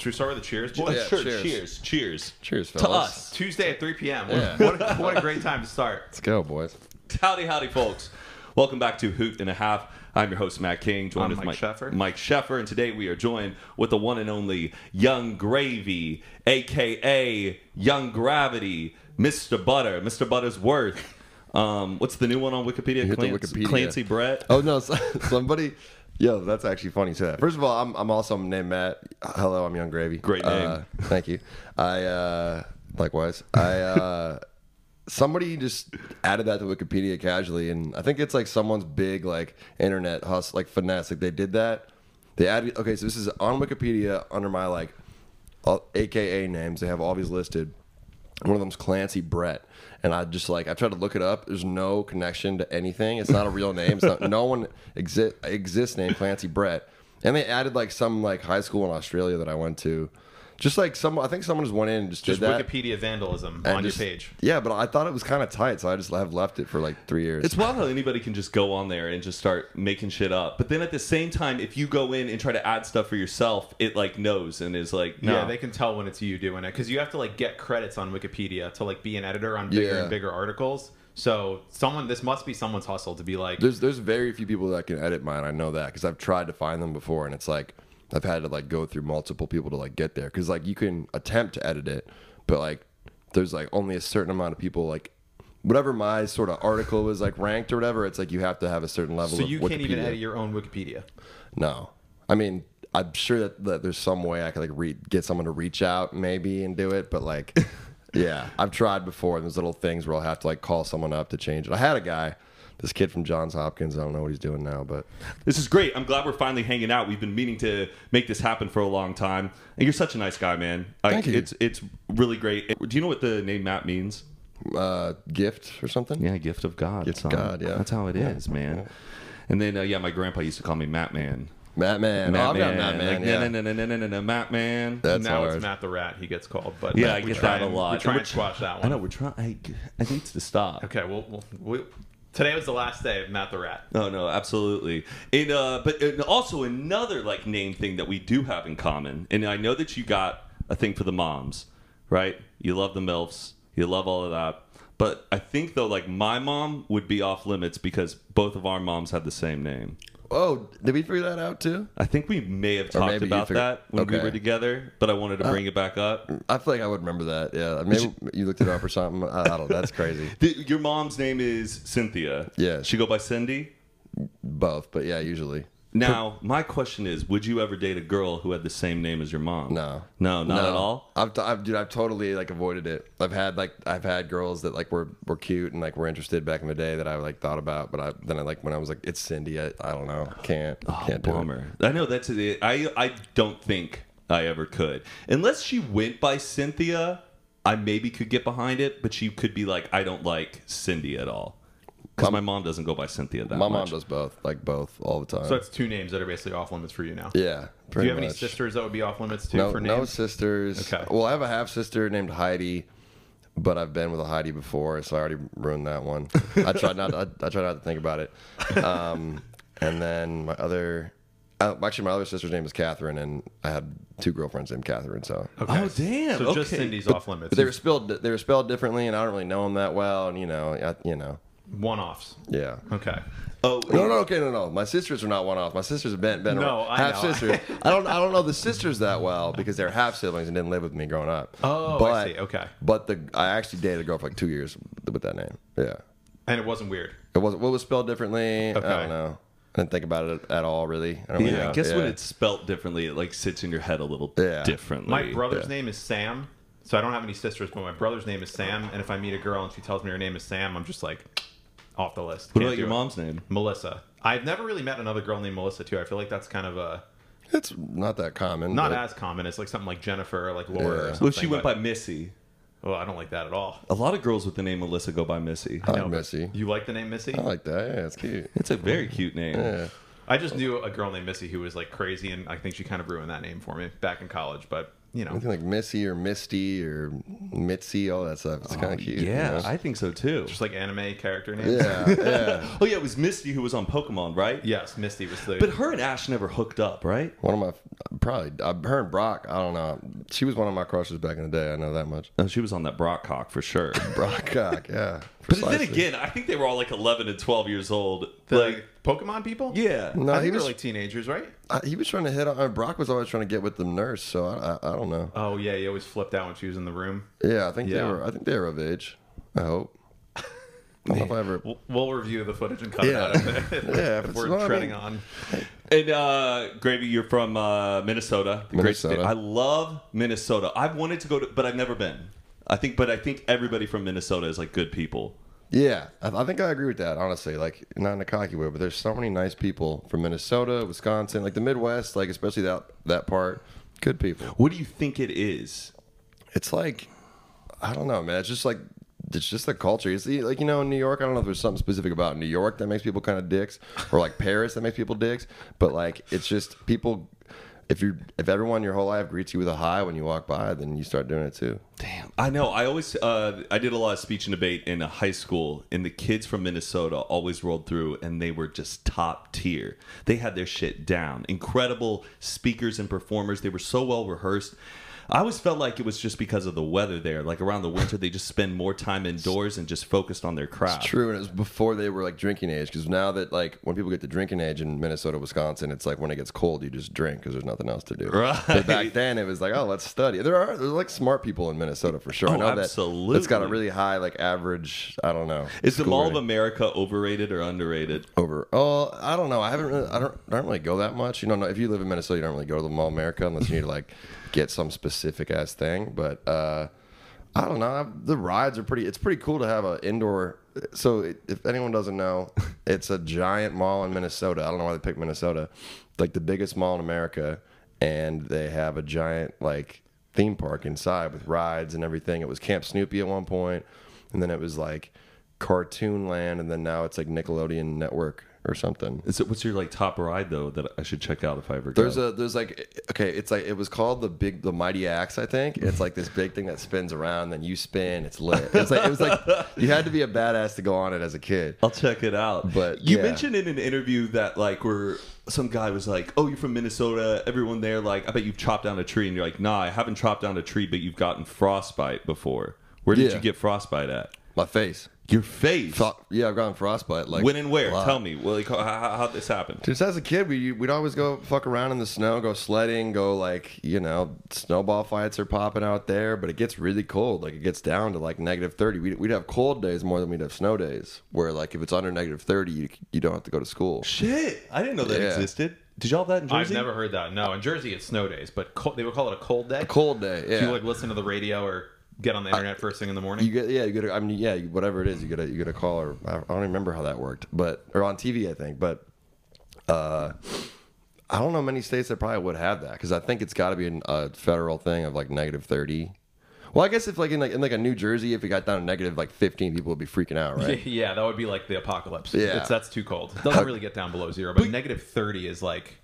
Should we start with the cheers, boys? Yeah, sure. cheers. Cheers. Cheers. Cheers, To us. Tuesday at 3 p.m. What, Yeah. what, a, what a great time to start. Let's go, boys. Howdy, howdy, folks. Welcome back to Hoot and a Half. I'm your host, Matt King. Joined I'm with Mike Sheffer. Mike Sheffer, and today we are joined with the one and only Yung Gravy, aka Young Gravity, Mr. Butter, Mr. Buttersworth. Um, what's the new one on Wikipedia? hit the Clancy, Wikipedia. Clancy Brett. Oh no, so- somebody. Yo, that's actually funny. So first of all, I'm I'm also named Matt. Hello, I'm Yung Gravy. Great name. Uh, thank you. I uh, likewise. I uh, somebody just added that to Wikipedia casually, and I think it's like someone's big like internet hustle, like finesse. Like they did that. They added. Okay, so this is on Wikipedia under my like all- AKA names. They have all these listed. One of them's Clancy Brett, and I just like I tried to look it up. There's no connection to anything. It's not a real name. It's not, no one exist exists named Clancy Brett. And they added like some like high school in Australia that I went to. Just like some, I think someone just went in and just, Just did that. Wikipedia vandalism and on just- your page. Yeah, but I thought it was kind of tight, so I just have left it for like three years. It's wild how anybody can just go on there and just start making shit up. But then at the same time, if you go in and try to add stuff for yourself, it like knows and is like, no. Yeah, they can tell when it's you doing it because you have to like get credits on Wikipedia to like be an editor on bigger Yeah. and bigger articles. So someone, this must be someone's hustle to be like, There's there's very few people that can edit mine. I know that because I've tried to find them before, and it's like I've had to like go through multiple people to like get there. Because like you can attempt to edit it, but like there's like only a certain amount of people like whatever my sort of article was like ranked or whatever. It's like you have to have a certain level. so of you can't even Wikipedia. edit your own Wikipedia. No, I mean I'm sure that, that there's some way I could like re- get someone to reach out maybe and do it, but like yeah, I've tried before. And there's little things where I'll have to like call someone up to change it. I had a guy. This kid from Johns Hopkins, I don't know what he's doing now, but This is great. I'm glad we're finally hanging out. We've been meaning to make this happen for a long time. And you're such a nice guy, man. Like, Thank you. It's it's really great. Do you know what the name Matt means? uh, gift or something. Yeah, gift of God. Gift of. God, yeah. That's how it is, Yeah. man. And then uh, yeah, my grandpa used to call me Matt Man. Matt Man. Matt oh, I've Man. Matt Man. Like, yeah. no, no, no, no, no, no, no, Matt Man. That's now hard. it's Matt the Rat. He gets called, but yeah, I get try that a lot. We try We're and tr- squash that one. I know we're trying. I, I need to stop. Okay, well, we'll we, today was the last day of Matt the Rat. Oh no, absolutely. And uh, but and also another like name thing that we do have in common, and I know that you got a thing for the moms, right? You love the milfs, you love all of that. But I think though, like my mom would be off limits because both of our moms had the same name. Oh, did we figure that out too? I think we may have Or talked maybe you about figured- that when we okay. were together, but I wanted to uh, bring it back up. I feel like I would remember that. Yeah, maybe you looked it up or something. I, I don't know. That's crazy. The, your mom's name is Cynthia. Yeah. She go by Cindy. Both, but yeah, usually. Now, my question is, would you ever date a girl who had the same name as your mom? No. No, not at all. I've, I've, dude, I've totally like avoided it. I've had like, I've had girls that like were were cute and like were interested back in the day that I like thought about, but I then I like when I was like, it's Cindy. I, I don't know, can't, oh, can't do it. Oh, Bummer. I know that's it. I I don't think I ever could, unless she went by Cynthia. I maybe could get behind it, but she could be like, I don't like Cindy at all, because my mom doesn't go by Cynthia that much. My mom does both, like both, all the time. So it's two names that are basically off limits for you now. yeah, Do pretty you have any sisters that would be off limits too No, for no sisters. Okay. Well, I have a half sister named Heidi, but I've been with a Heidi before, so I already ruined that one. I tried not. I, I tried not to think about it. Um, and then my other, uh, actually, my other sister's name is Catherine, and I had two girlfriends named Catherine. So, Okay. Oh, damn, So just okay. Cindy's off limits. but they were spelled. They were spelled differently, and I don't really know them that well. And you know, I, you know, one offs. yeah. Okay. Oh No, no, okay, no, no. My sisters are not one off. My sisters have been, been No, I half know. sisters. I don't, I don't know the sisters that well because they're half siblings and didn't live with me growing up. Oh, I but, see. Okay. But the I actually dated a girl for like two years with that name. Yeah, And it wasn't weird. it wasn't. What was spelled differently? Okay. I don't know. I didn't think about it at all. Really. I don't really Yeah, I know. guess when Yeah. it's spelt differently, it like sits in your head a little Yeah. differently. My brother's yeah. name is Sam. So I don't have any sisters, but my brother's name is Sam. And if I meet a girl and she tells me her name is Sam, I'm just like off the list. What Can't about do your it. mom's name? Melissa. I've never really met another girl named Melissa too. I feel like that's kind of a it's not that common. not but- as common. It's like something like Jennifer or like Laura or Yeah. something. Well, she went but- by Missy. Oh, I don't like that at all. A lot of girls with the name Melissa go by Missy. I like Missy. You like the name Missy? I like that. Yeah, it's cute. It's a very cute name. Yeah. I just knew a girl named Missy who was like crazy, and I think she kind of ruined that name for me back in college. But you know, I think like Missy or Misty or Mitzi, all that stuff. It's kind of cute. you Oh, Yeah, know? I think so too. just like anime character names. yeah, yeah. Oh yeah, it was Misty who was on Pokemon, right? Yes, Misty was the. But her and Ash never hooked up, right? One of my probably uh, her and Brock. I don't know. She was one of my crushes back in the day. I know that much. No, she was on that Brock cock for sure. Brock cock, yeah. But then again, I think they were all like 11 and 12 years old. the like, Pokemon people. yeah. No, I he was they're like teenagers, right? uh, he was trying to hit on. Brock was always trying to get with the nurse. So I, I, I don't know. Oh yeah, he always flipped out when she was in the room. Yeah, I think they Yeah. were. I think they were of age. I hope. I don't know if I ever. We'll, we'll review the footage and cut Yeah. it out if, if, Yeah, if if it's we're not- I treading mean- on. And uh, Gravy, you're from uh, Minnesota. the great Minnesota. state. I love Minnesota. I've wanted to go to, but I've never been. I think, but I think everybody from Minnesota is like good people. Yeah, I, I think I agree with that. Honestly, like not in a cocky way, but there's so many nice people from Minnesota, Wisconsin, like the Midwest, like especially that that part. Good people. What do you think it is? It's like I don't know, man. It's just like it's just the culture. It's like you know, in New York. I don't know if there's something specific about New York that makes people kind of dicks, or like Paris that makes people dicks. But like, it's just people. If you if everyone your whole life greets you with a hi when you walk by, then you start doing it too. Damn, I know. I always, uh, I did a lot of speech and debate in high school, and the kids from Minnesota always rolled through, and they were just top tier. They had their shit down. Incredible speakers and performers. They were so well rehearsed. I always felt like it was just because of the weather there. Like around the winter, they just spend more time indoors and just focused on their craft. True, and it was before they were like drinking age. Because now that like when people get to drinking age in Minnesota, Wisconsin, it's like when it gets cold, you just drink because there's nothing else to do. Right. But back then, it was like, oh, let's study. There are there's like smart people in Minnesota for sure. I Oh, know that absolutely. it's got a really high like average. I don't know. Is the Mall of. America overrated or underrated? over? Oh, I don't know. I haven't. Really, I don't. I don't really go that much. You know, if you live in Minnesota, you don't really go to the Mall of America unless you need to like get some specific ass thing. But uh, I don't know. The rides are pretty. It's pretty cool to have an indoor. So it, if anyone doesn't know, it's a giant mall in Minnesota. I don't know why they picked Minnesota, like the biggest mall in America, and they have a giant like theme park inside with rides and everything. It was Camp Snoopy at one point, and then it was like Cartoon Land, and then now it's like Nickelodeon Network or something. Is it, what's your like top ride though that I should check out if I ever go? There's a there's like okay, it's like it was called the big the mighty axe, I think. It's like this big thing that spins around, then you spin, it's lit. It's like it was like you had to be a badass to go on it as a kid. I'll check it out. But, you yeah. mentioned in an interview that like where some guy was like, "Oh, you're from Minnesota. Everyone there, like, I bet you've chopped down a tree." And you're like, "Nah, I haven't chopped down a tree, but you've gotten frostbite before." Where did Yeah. you get frostbite at? My face. Your face. Fro- Yeah, I've gotten frostbite. Like when and where? Tell me. Well, how, how, how'd this happen? Just as a kid, we we'd always go fuck around in the snow, go sledding, go like you know snowball fights are popping out there. But it gets really cold. Like it gets down to like negative thirty. We'd, we'd have cold days more than we'd have snow days. Where like if it's under negative thirty, you you don't have to go to school. Shit, I didn't know that Yeah. existed. Did y'all have that in Jersey? I've never heard that. No, in Jersey it's snow days, but cold, they would call it a cold day. A cold day. Do Yeah. you like listen to the radio or get on the internet first thing in the morning? You get yeah, you get a, I mean yeah, you- whatever it is, you get a you get a call or I don't remember how that worked, but or on TV I think, but uh, I don't know many states that probably would have that because I think it's got to be an- a federal thing of like negative thirty. Well, I guess if like in like in like a New Jersey, if it got down to negative like fifteen, people would be freaking out, right? yeah, that would be like the apocalypse. Yeah. It's, that's too cold. It doesn't really get down below zero, but, negative thirty is like,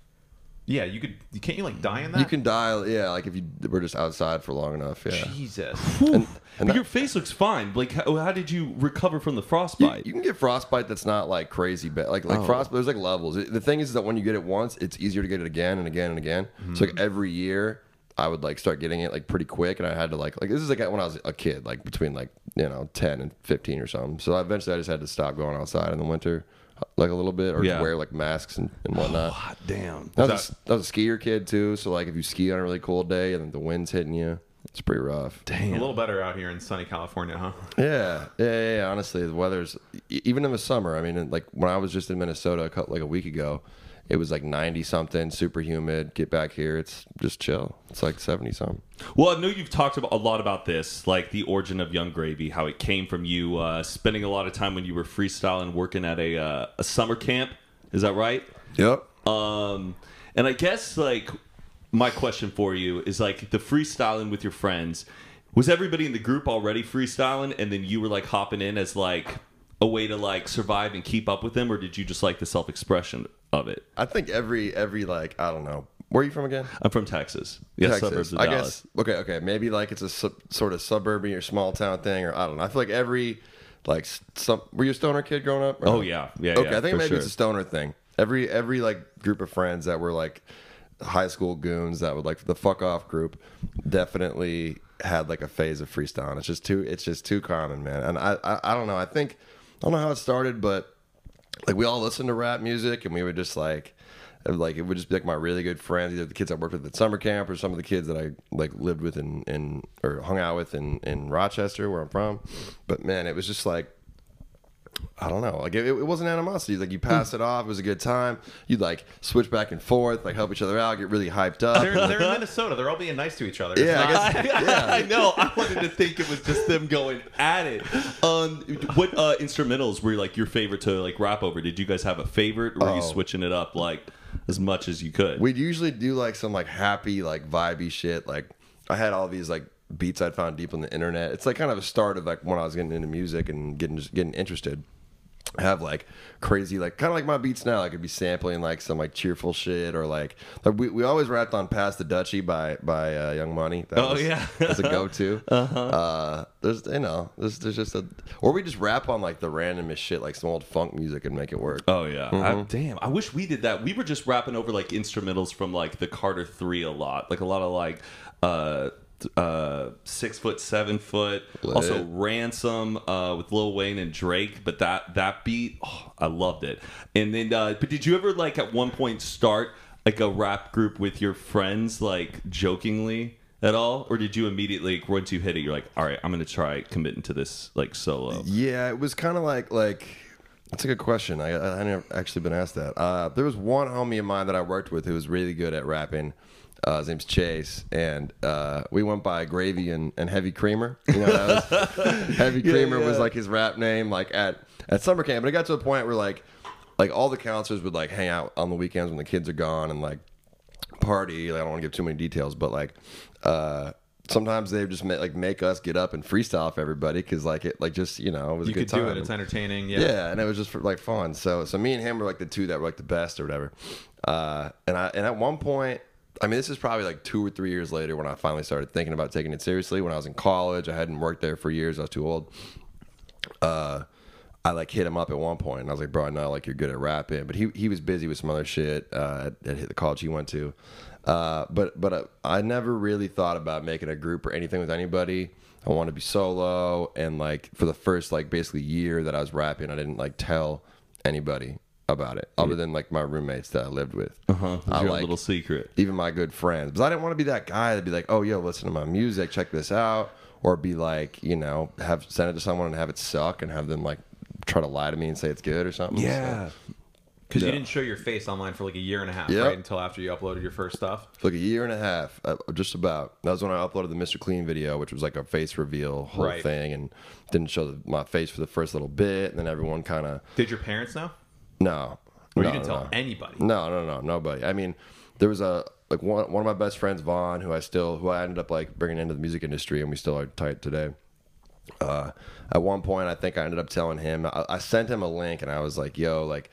yeah, you could. You can't you like die in that? You can dial, yeah, like if you were just outside for long enough, yeah. Jesus. And, and But that- your face looks fine. Like, how, how did you recover from the frostbite? you can get frostbite that's not like crazy bad. Like Oh. like frostbite, there's like levels. It- the thing is that when you get it once, it's easier to get it again and again and again. So Mm-hmm. like every year, I would like start getting it like pretty quick, and I had to like like this is like when I was a kid, like between like you know ten and fifteen or something. So eventually, I just had to stop going outside in the winter. Like a little bit, or Yeah. wear like masks and, and whatnot. Hot damn. I was, a, I was a skier kid too, so like if you ski on a really cold day and the wind's hitting you, it's pretty rough. Damn, a little better out here in sunny California, huh? Yeah, yeah, yeah. yeah. Honestly, the weather's e- even in the summer. I mean, like when I was just in Minnesota a couple, like a week ago, it was like ninety something, super humid. Get back here, it's just chill. It's like seventy something. Well, I know you've talked about, a lot about this, like the origin of Yung Gravy, how it came from you uh, spending a lot of time when you were freestyling, working at a uh, a summer camp. Is that right? Yep. Um, and I guess like my question for you is like the freestyling with your friends. Was everybody in the group already freestyling, and then you were like hopping in as like a way to like survive and keep up with them, or did you just like the self expression of it? I think every every like I don't know. Where are you from again? I'm from Texas. Yeah, Texas. suburbs of I Dallas. guess. Okay, okay. Maybe like it's a sub, sort of suburban or small town thing, or I don't know. I feel like every like some. Were you a stoner kid growing up? Oh no? yeah, yeah. Okay, yeah, I think maybe sure. it's a stoner thing. Every every like group of friends that were like high school goons that would like the fuck off group definitely had like a phase of freestyling. It's just too it's just too common, man. And I I, I don't know. I think I don't know how it started, but like we all listened to rap music and we would just like like it would just be like my really good friends either the kids i worked with at summer camp or some of the kids that i like lived with in, in or hung out with in, in rochester where i'm from. But man it was just like I don't know. Like it, it wasn't animosity. Like you pass it off. It was a good time. You'd like switch back and forth, like help each other out, get really hyped up. They're, they're in Minnesota. They're all being nice to each other. It's Yeah, I not- guess- yeah. I know. I wanted to think it was just them going at it. Um, what uh, instrumentals were like your favorite to like rap over? Did you guys have a favorite, or were you Oh. switching it up like as much as you could? We'd usually do like some like happy, like vibey shit. Like I had all these like beats I'd found deep on the internet. It's like kind of a start of like when I was getting into music and getting just getting interested. I have like crazy like kind of like my beats now. I could be sampling like some like cheerful shit or like, like we, we always rapped on "Pass the Dutchie" by by uh, Young Money. That Oh, was, yeah. that's a go to. uh huh. Uh, There's you know there's there's just a or we just rap on like the randomest shit like some old funk music and make it work. Oh yeah, Mm-hmm. I, damn! I wish we did that. We were just rapping over like instrumentals from like the Carter Three a lot, like a lot of like uh uh six foot, seven foot. Also Ransom uh with Lil Wayne and Drake. But that that beat, oh, I loved it. And then, uh but did you ever like at one point start like a rap group with your friends, like jokingly? At all, or did you immediately once you hit it, you're like, all right, I'm gonna try committing to this like solo. Yeah, it was kind of like like that's a good question. I I, I never actually been asked that. Uh, there was one homie of mine that I worked with who was really good at rapping. Uh, his name's Chase, and uh, we went by Gravy and, and Heavy Creamer. You know, was, Heavy Creamer was like his rap name, like at at summer camp. But it got to a point where like like all the counselors would like hang out on the weekends when the kids are gone and like party. Like, I don't want to give too many details, but like uh, sometimes they just make, like make us get up and freestyle for everybody because like it like just you know it was you a good could do time. it. It's entertaining. yeah. Yeah. and it was just for, like fun. So so me and him were like the two that were like the best or whatever. Uh, and I and at one point. I mean, this is probably like two or three years later when I finally started thinking about taking it seriously. When I was in college, I hadn't worked there for years. I was too old uh, I like hit him up at one point, and I was like, "Bro, I know like you're good at rapping," but he he was busy with some other shit uh, at, at the college he went to. Uh, but but uh, I never really thought about making a group or anything with anybody. I wanted to be solo, and like for the first like basically year that I was rapping, I didn't like tell anybody about it, other than like my roommates that I lived with. Uh-huh. I your like little secret. even my good friends. Because I didn't want to be that guy that'd be like, "Oh, yo, listen to my music, check this out," or be like, you know, have send it to someone and have it suck and have them like try to lie to me and say it's good or something. So, Because Yeah. you didn't show your face online for like a year and a half, Yep. right? Until after you uploaded your first stuff. for like a year and a half, uh, just about. That was when I uploaded the Mr. Clean video, which was like a face reveal whole Right. thing, and didn't show the, my face for the first little bit, and then everyone kind of Did your parents know? No. Or no, you didn't no, tell no. anybody? No, no, no, nobody. I mean, there was a like one one of my best friends, Vaughn, who I still who I ended up like bringing into the music industry, and we still are tight today. Uh, at one point, I think I ended up telling him I, I sent him a link, and I was like, "Yo, like."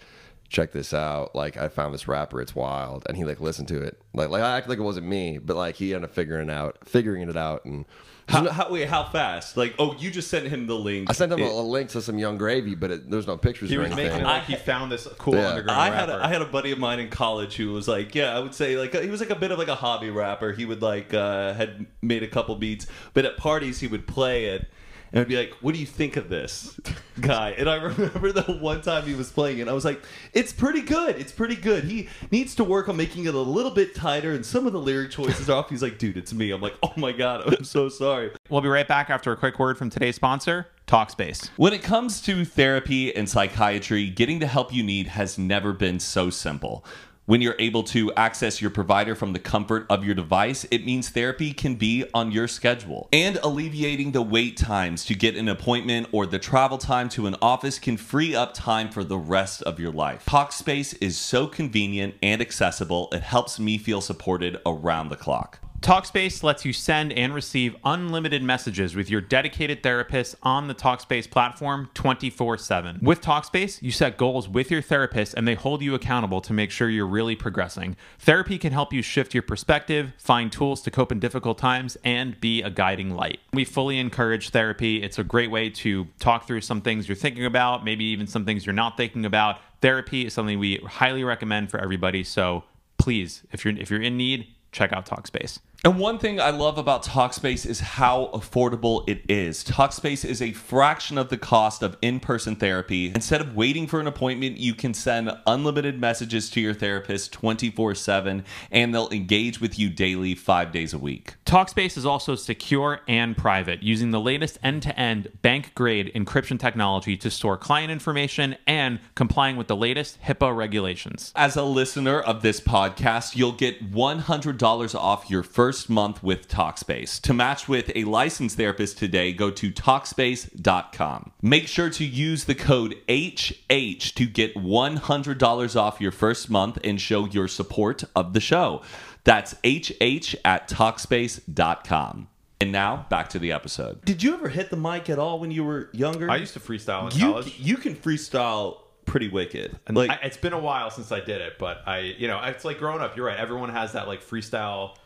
Check this out! Like I found this rapper, it's wild, and he like listened to it. Like like I acted like it wasn't me, but like he ended up figuring it out, figuring it out, and How, how, wait, how fast? Like, oh, you just sent him the link. I sent him a, It- a link to some Yung Gravy, but it, there's no pictures He or was anything. making it like he found this cool Yeah. underground I had rapper. a, I had a buddy of mine in college who was like, yeah, I would say like he was like a bit of like a hobby rapper. He would like uh, had made a couple beats, but at parties he would play it. And I'd be like, "What do you think of this guy?" And I remember the one time he was playing, and I was like, "It's pretty good. It's pretty good. He needs to work on making it a little bit tighter, and some of the lyric choices are off." He's like, "Dude, it's me." I'm like, "Oh my god, I'm so sorry." We'll be right back after a quick word from today's sponsor, Talkspace. When it comes to therapy and psychiatry, getting the help you need has never been so simple. When you're able to access your provider from the comfort of your device, it means therapy can be on your schedule. And alleviating the wait times to get an appointment or the travel time to an office can free up time for the rest of your life. Talkspace is so convenient and accessible, it helps me feel supported around the clock. Talkspace lets you send and receive unlimited messages with your dedicated therapist on the Talkspace platform 24 7. With Talkspace, you set goals with your therapist and they hold you accountable to make sure you're really progressing. Therapy can help you shift your perspective, find tools to cope in difficult times, and be a guiding light. We fully encourage therapy. It's a great way to talk through some things you're thinking about, maybe even some things you're not thinking about. Therapy is something we highly recommend for everybody. So please, if you're if you're in need, check out Talkspace. And one thing I love about Talkspace is how affordable it is. Talkspace is a fraction of the cost of in person therapy. Instead of waiting for an appointment, you can send unlimited messages to your therapist 24 7, and they'll engage with you daily, five days a week. Talkspace is also secure and private, using the latest end to end bank grade encryption technology to store client information and complying with the latest HIPAA regulations. As a listener of this podcast, you'll get $100 off your first month with Talkspace. To match with a licensed therapist today, go to Talkspace.com. Make sure to use the code HH to get $100 off your first month and show your support of the show. That's HH at Talkspace.com. And now back to the episode. Did you ever hit the mic at all when you were younger? I used to freestyle in you, college. you can freestyle pretty wicked. And Like I, it's been a while since I did it, but I, you know, it's like growing up. You're right. Everyone has that like freestyle.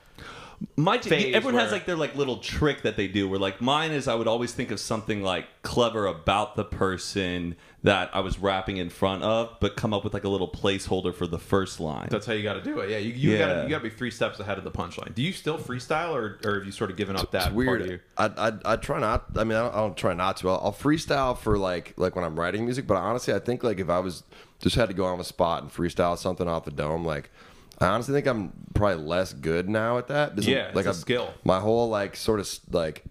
My phase everyone has like their like little trick that they do. Where like mine is, I would always think of something like clever about the person that I was rapping in front of, but come up with like a little placeholder for the first line. That's how you got to do it. Yeah, you, you Yeah. got you got to be three steps ahead of the punchline. Do you still freestyle, or, or have you sort of given up that It's part of you? weird. I, I I try not. I mean, I don't, I don't try not to. I'll, I'll freestyle for like like when I'm writing music. But honestly, I think like if I was just had to go on the spot and freestyle something off the dome, like I honestly think I'm probably less good now at that. Because, Yeah, it's like a skill. My whole like sort of like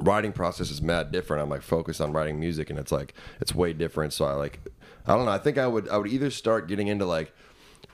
writing process is mad different. I'm like focused on writing music, and it's like it's way different. So I like I don't know. I think I would I would either start getting into like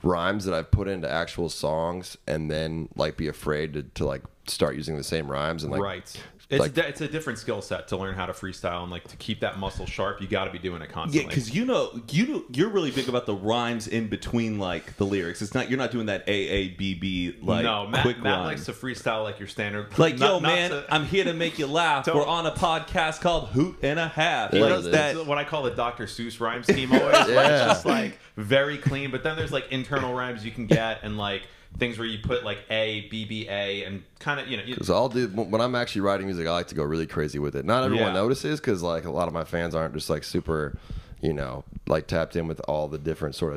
rhymes that I've put into actual songs, and then like be afraid to, to like start using the same rhymes and like right. It's like- di- it's a different skill set to learn how to freestyle and like to keep that muscle sharp. You got to be doing it constantly. yeah, because you know you you're really big about the rhymes in between like the lyrics. It's not you're not doing that A A B B like no, Matt, quick Matt rhyme. likes to freestyle like your standard. Like, not- yo, not man, to- I'm here to make you laugh. Don't- We're on a podcast called Hoot and a Half. Yeah, like it is. that. That's what I call the Dr. Seuss rhyme scheme always. Yeah. It's just like very clean, but then there's like internal rhymes you can get and like things where you put like A, B, B, A, and kind of, you know. Because I'll do when I'm actually writing music, I like to go really crazy with it. Not everyone Yeah. notices because like a lot of my fans aren't just like super, you know, like tapped in with all the different sort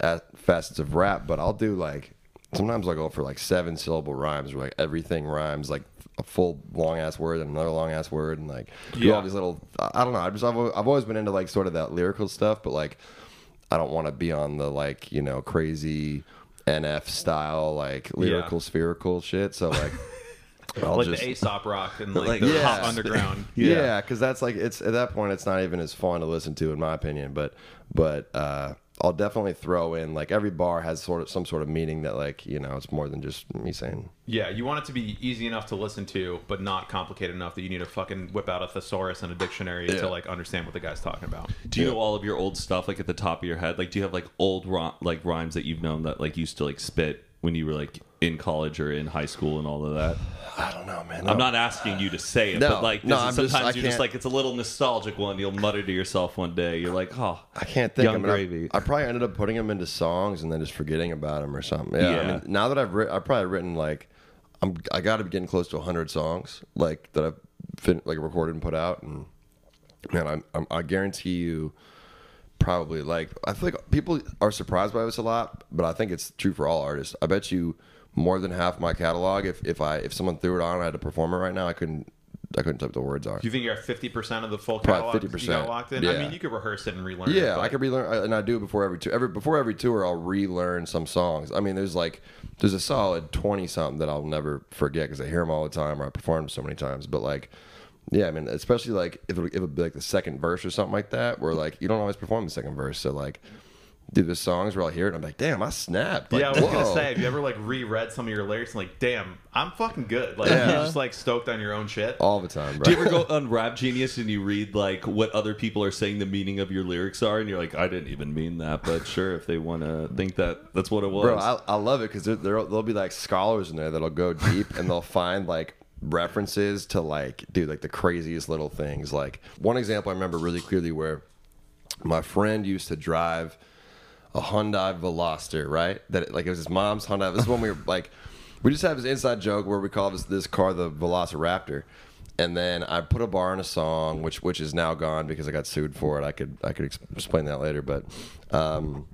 of facets of rap. But I'll do like sometimes I'll go for like seven syllable rhymes where like everything rhymes like a full long ass word and another long ass word and like do Yeah. all these little. I I don't know. I just I've, I've always been into like sort of that lyrical stuff, but like I don't want to be on the like you know crazy. NF style, like lyrical, spherical shit. So like, I'll like just, the Aesop rock and like, Like, the yeah. pop underground. yeah, because that's like it's at that point it's not even as fun to listen to in my opinion. But but uh, I'll definitely throw in like every bar has sort of some sort of meaning that like you know it's more than just me saying. Yeah, you want it to be easy enough to listen to, but not complicated enough that you need to fucking whip out a thesaurus and a dictionary Yeah. to like understand what the guy's talking about. Do you know all of your old stuff like at the top of your head? Like, do you have like old ri- like rhymes that you've known that like used to like spit when you were like in college or in high school and all of that? I don't know, man. I'm not asking you to say it, No, but like no, this is- I'm just- sometimes you're just like it's a little nostalgic one. You'll mutter to yourself one day. You're like, oh, I can't think. Young I, mean, I- gravy. I, probably ended up putting them into songs and then just forgetting about them or something. Yeah. I mean, now that I've written, I've probably written like I'm I got to be getting close to 100 songs like that I've fin- like recorded and put out and man, I'm, I'm I guarantee you probably like I feel like people are surprised by this a lot, but I think it's true for all artists. I bet you more than half my catalog if if I if someone threw it on I had to perform it right now, I couldn't I couldn't what the words are. Do you think you're at fifty percent of the full catalog? 50%, locked in. I mean, you could rehearse it and relearn. it, Yeah, but- I could relearn, and I do it before every tour. Every before every tour, I'll relearn some songs. I mean, there's like there's a solid twenty something that I'll never forget because I hear them all the time or I perform them so many times. But like, yeah, I mean, especially like if it, if it would be like the second verse or something like that, where like you don't always perform the second verse, so like. Dude, the songs where I'll hear it, I'm like, damn, I snapped. Like, yeah, I was gonna say, have you ever like reread some of your lyrics and like, damn, I'm fucking good. Like Yeah. you're just like stoked on your own shit. all the time, bro. Do you ever go on Rap Genius and you read like what other people are saying the meaning of your lyrics are, and you're like, I didn't even mean that, but sure, if they want to think that that's what it was. Bro, I, I love it because there, there, there'll be like scholars in there that'll go deep and they'll find like references to like, dude, like the craziest little things. Like one example I remember really clearly where my friend used to drive a Hyundai Veloster, right? That like it was his mom's Hyundai. This is when we were like, we just have this inside joke where we call this this car the Velociraptor. And then I put a bar in a song, which which is now gone because I got sued for it. I could I could explain that later, but um,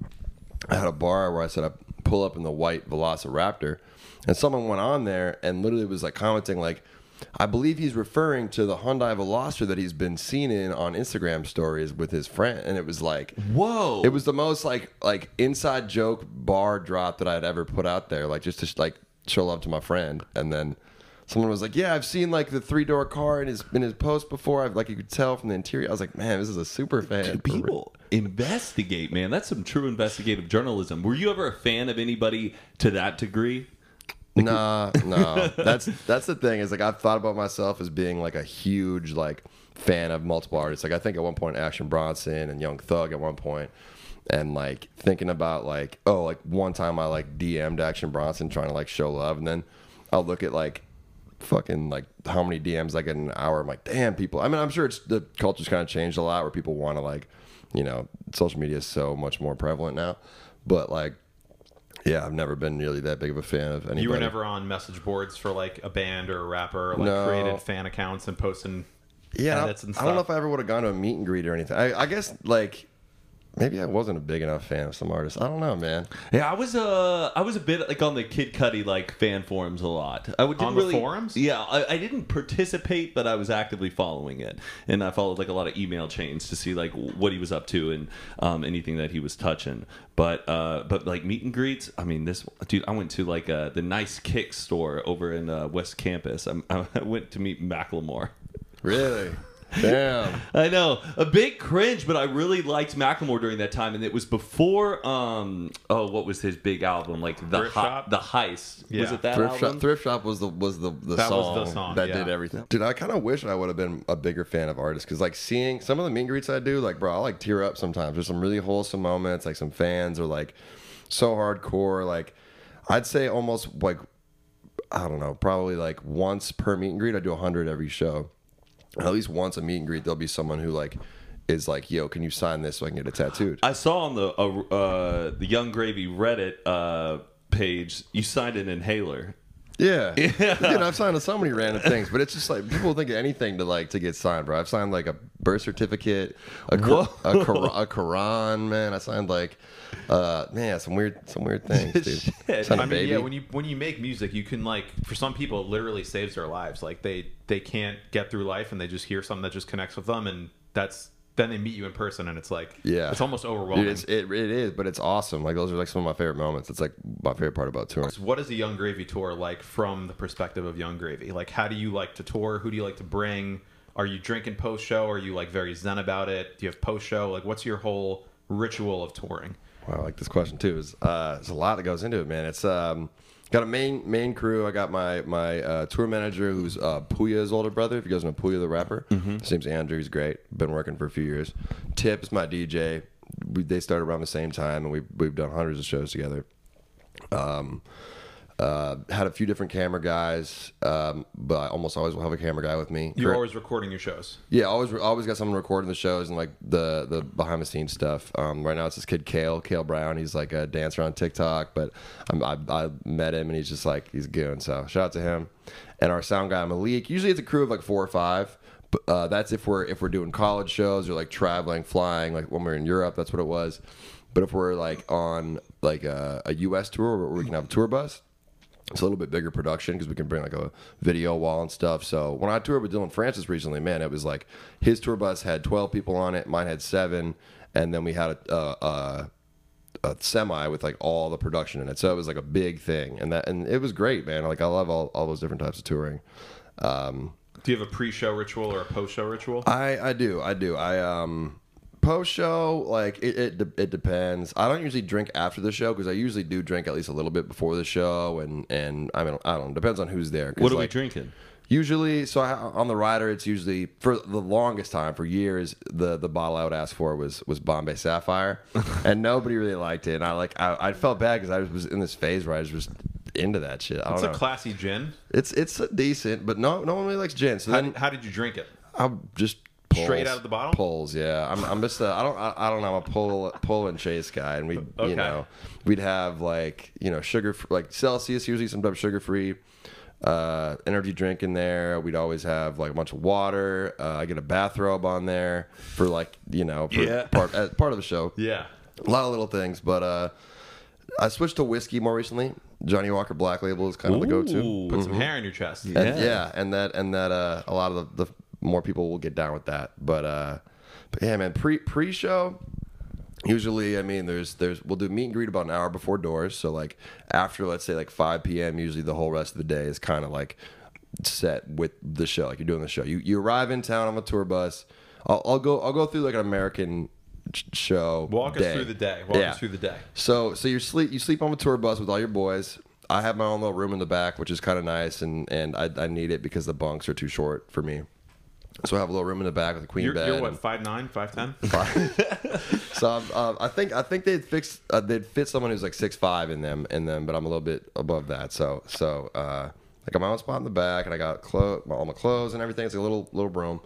I had a bar where I said I pull up in the white Velociraptor, and someone went on there and literally was like commenting like, I believe he's referring to the Hyundai Veloster that he's been seen in on Instagram stories with his friend, and it was like, Whoa! it was the most like like inside joke bar drop that I'd ever put out there, like just to like show love to my friend, and then. Someone was like, "Yeah, I've seen like the three door car in his in his post before. I've like you could tell from the interior." I was like, "Man, this is a super fan." people investigate, man. That's some true investigative journalism. Were you ever a fan of anybody to that degree? Nah, no. That's that's the thing is like I've thought about myself as being like a huge like fan of multiple artists. Like I think at one point Action Bronson and Young Thug at one point, and like thinking about like oh like one time I like DM'd Action Bronson trying to like show love, and then I'll look at like fucking like how many DMs I get in an hour. I'm like damn people. I mean I'm sure it's the culture's kind of changed a lot where people want to like you know social media is so much more prevalent now, but like. Yeah, I've never been really that big of a fan of anybody. You were never on message boards for like a band or a rapper, or, like No. created fan accounts and posting Yeah, I, edits and I don't know if I ever would have gone to a meet and greet or anything. I, I guess like maybe I wasn't a big enough fan of some artists. I don't know, man. Yeah, I was uh, I was a bit like on the Kid Cudi like fan forums a lot. I didn't On the really, forums? Yeah, I, I didn't participate, but I was actively following it, and I followed like a lot of email chains to see like what he was up to and um, anything that he was touching. But uh, but like meet and greets, I mean, this dude, I went to like uh, the Nice Kick store over in uh, West Campus. I'm, I went to meet Macklemore. Really? Damn. I know a big cringe, but I really liked Macklemore during that time, and it was before. um Oh, what was his big album? Like the Thrift Hi- Shop? the heist. Was it that Thrift album? shop, thrift shop was the was the the, That was song, the song, that yeah. did everything. Dude, I kind of wish I would have been a bigger fan of artists because like seeing some of the meet and greets I do, like bro, I like tear up sometimes. There's some really wholesome moments, like some fans are like so hardcore. Like I'd say almost like I don't know, probably like once per meet and greet. I do hundred every show. At least once a meet and greet, there'll be someone who like is like, "Yo, can you sign this so I can get it tattooed?" I saw on the uh, uh, the Yung Gravy Reddit uh, page you signed an inhaler. Yeah. Dude, I've signed so many random things, but it's just like people think of anything to like to get signed, bro. I've signed like a birth certificate, a Qur- a, Qur- a Quran, man. I signed like uh man, some weird some weird things, dude. Shit. Signed mean, baby. yeah, when you when you make music, you can like for some people, it literally saves their lives. Like they they can't get through life, and they just hear something that just connects with them, and that's then they meet you in person, and it's like Yeah. it's almost overwhelming. Dude, it's, it, it is, but it's awesome. Like those are like some of my favorite moments. It's like my favorite part about touring. what is a Yung Gravy tour like from the perspective of Yung Gravy? Like, how do you like to tour? Who do you like to bring? Are you drinking post show? Are you like very zen about it? Do you have post show? Like, what's your whole ritual of touring? Wow, I like this question too. Is uh, there's a lot that goes into it, man. It's um, got a main main crew. I got my my uh, tour manager, who's uh, Pouya's older brother. If you guys know Pouya the rapper, his name's Andrew. He's great. Been working for a few years. Tip is my DJ. We, they started around the same time, and we've we've done hundreds of shows together. Um, uh, had a few different camera guys, um, but I almost always will have a camera guy with me. You're Cur- always recording your shows. yeah, always always got someone recording the shows and like the the behind the scenes stuff. Um, right now it's this kid Kale Kale Brown. He's like a dancer on TikTok, but I'm, I I met him and he's just like he's good. So shout out to him. And our sound guy Malik. Usually it's a crew of like four or five. But uh, that's if we're if we're doing college shows or like traveling, flying. Like when we're in Europe, that's what it was. But if we're like on like a, a U.S. tour where we can have a tour bus, it's a little bit bigger production because we can bring like a video wall and stuff. So when I toured with Dillon Francis recently, man, it was like his tour bus had 12 people on it, mine had seven, and then we had a, a, a, a semi with like all the production in it. So it was like a big thing, and that and it was great, man. Like I love all, all those different types of touring. Um, Do you have a pre-show ritual or a post-show ritual? I I do I do I um post show like it, it de- it depends. I don't usually drink after the show because I usually do drink at least a little bit before the show, and and I mean I don't know, depends on who's there. 'cause, What are we like, drinking? Usually, so I, on the rider, it's usually for the longest time for years. The the bottle I would ask for was was Bombay Sapphire, and nobody really liked it. And I like I, I felt bad because I was in this phase where I was just into that shit. I don't It's know. a classy gin. it's it's decent, but no no one really likes gin. So How then did, how did you drink it? I'm just Straight out of the bottle? Pulls, yeah. I'm, I'm just a, I don't I, I don't know. I'm a pull pull and chase guy, and we Okay. you know we'd have like you know sugar like Celsius usually some type of sugar free uh, energy drink in there. We'd always have like a bunch of water. Uh, I get a bathrobe on there for like you know for Yeah. part as part of the show. Yeah. A lot of little things, but uh, I switched to whiskey more recently. Johnnie Walker Black Label is kind of the go-to. Ooh. Put some hair in your chest. And, yeah. and that and that uh, a lot of the, the more people will get down with that. But uh, but yeah, man, pre pre show. Usually, I mean, there's there's we'll do meet and greet about an hour before doors. So like after let's say like 5 p.m. Usually the whole rest of the day is kind of like set with the show. Like you're doing the show. You you arrive in town on the tour bus. I'll, I'll go I'll go through like an American show. Walk us through the day. Walk Yeah. us through the day. So so you sleep you sleep on the tour bus with all your boys. I have my own little room in the back, which is kind of nice, and and I, I need it because the bunks are too short for me. So I have a little room in the back with a queen You're, bed. you're what, and- 5'9", 5'10"? so um, um, I think I think they'd fix uh, they'd fit someone who's like six five in them in them, but I'm a little bit above that. So so uh, I got my own spot in the back, and I got clo- all my clothes and everything. It's like a little little room,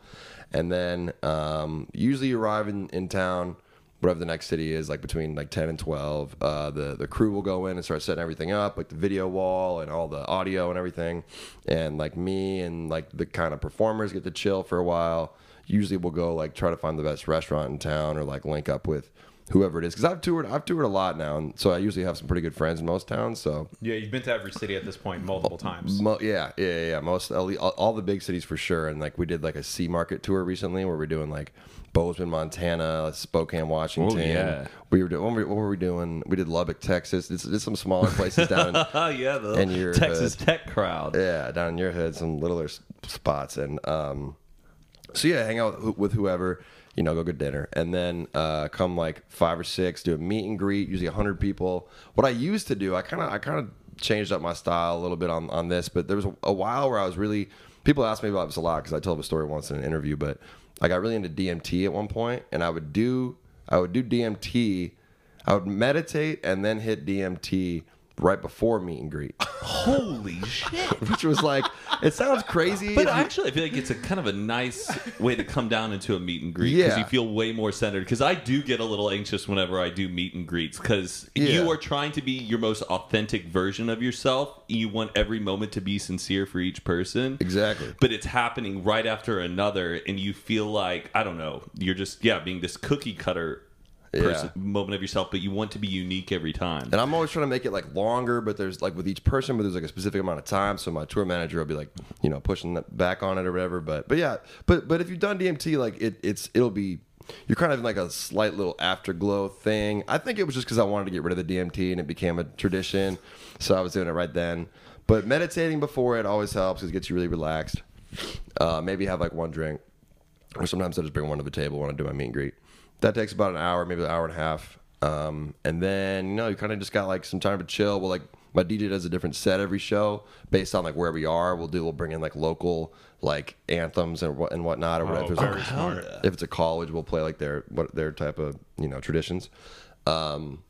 and then um, usually you arrive in, in town. Whatever the next city is, like between like ten and twelve, uh, the the crew will go in and start setting everything up, like the video wall and all the audio and everything, and like me and like the kind of performers get to chill for a while. Usually we'll go like try to find the best restaurant in town or like link up with whoever it is. Because I've toured I've toured a lot now and so I usually have some pretty good friends in most towns so. Yeah, you've been to every city at this point multiple times. mo- yeah yeah yeah most all, all the big cities for sure. And like we did like a sea market tour recently where we're doing like Bozeman Montana Spokane Washington Oh, yeah. we were doing what were, what were we doing we did Lubbock Texas it's, it's some smaller places down in, Oh yeah, the And your Texas hood. tech crowd. Yeah, down in your hood, some littler spots, and um, so yeah, hang out with, with whoever, you know, go get dinner, and then uh, come like five or six, do a meet and greet, usually hundred people. What I used to do, I kind of, I kind of changed up my style a little bit on on this, but there was a, a while where I was really. People ask me about this a lot because I told a story once in an interview, but I got really into DMT at one point, and I would do, I would do DMT, I would meditate and then hit DMT right before meet and greet. Holy shit! which was like it sounds crazy But actually, I feel like it's a kind of a nice way to come down into a meet and greet because Yeah. you feel way more centered. Because I do get a little anxious whenever I do meet and greets because Yeah. you are trying to be your most authentic version of yourself. You want every moment to be sincere for each person. Exactly. But it's happening right after another, and you feel like I don't know. You're just yeah, being this cookie cutter. Person, moment of yourself, but you want to be unique every time. and I'm always trying to make it like longer, but there's like with each person, but there's like a specific amount of time. So my tour manager will be like, you know, pushing that back on it or whatever. But but yeah, but but if you've done DMT, like it, it's it'll be you're kind of in like a slight little afterglow thing. I think it was just because I wanted to get rid of the DMT and it became a tradition, so I was doing it right then. But meditating before it always helps because it gets you really relaxed. Uh, maybe have like one drink, or sometimes I just bring one to the table when I do my meet and greet. That takes about an hour, maybe an hour and a half. Um, and then you know you kind of just got like some time to chill. Well, like my DJ does a different set every show based on like where we are. We'll do we'll bring in like local like anthems and what and whatnot. Or Oh, if, very a, smart. if it's a college, we'll play like their what their type of you know traditions. Um,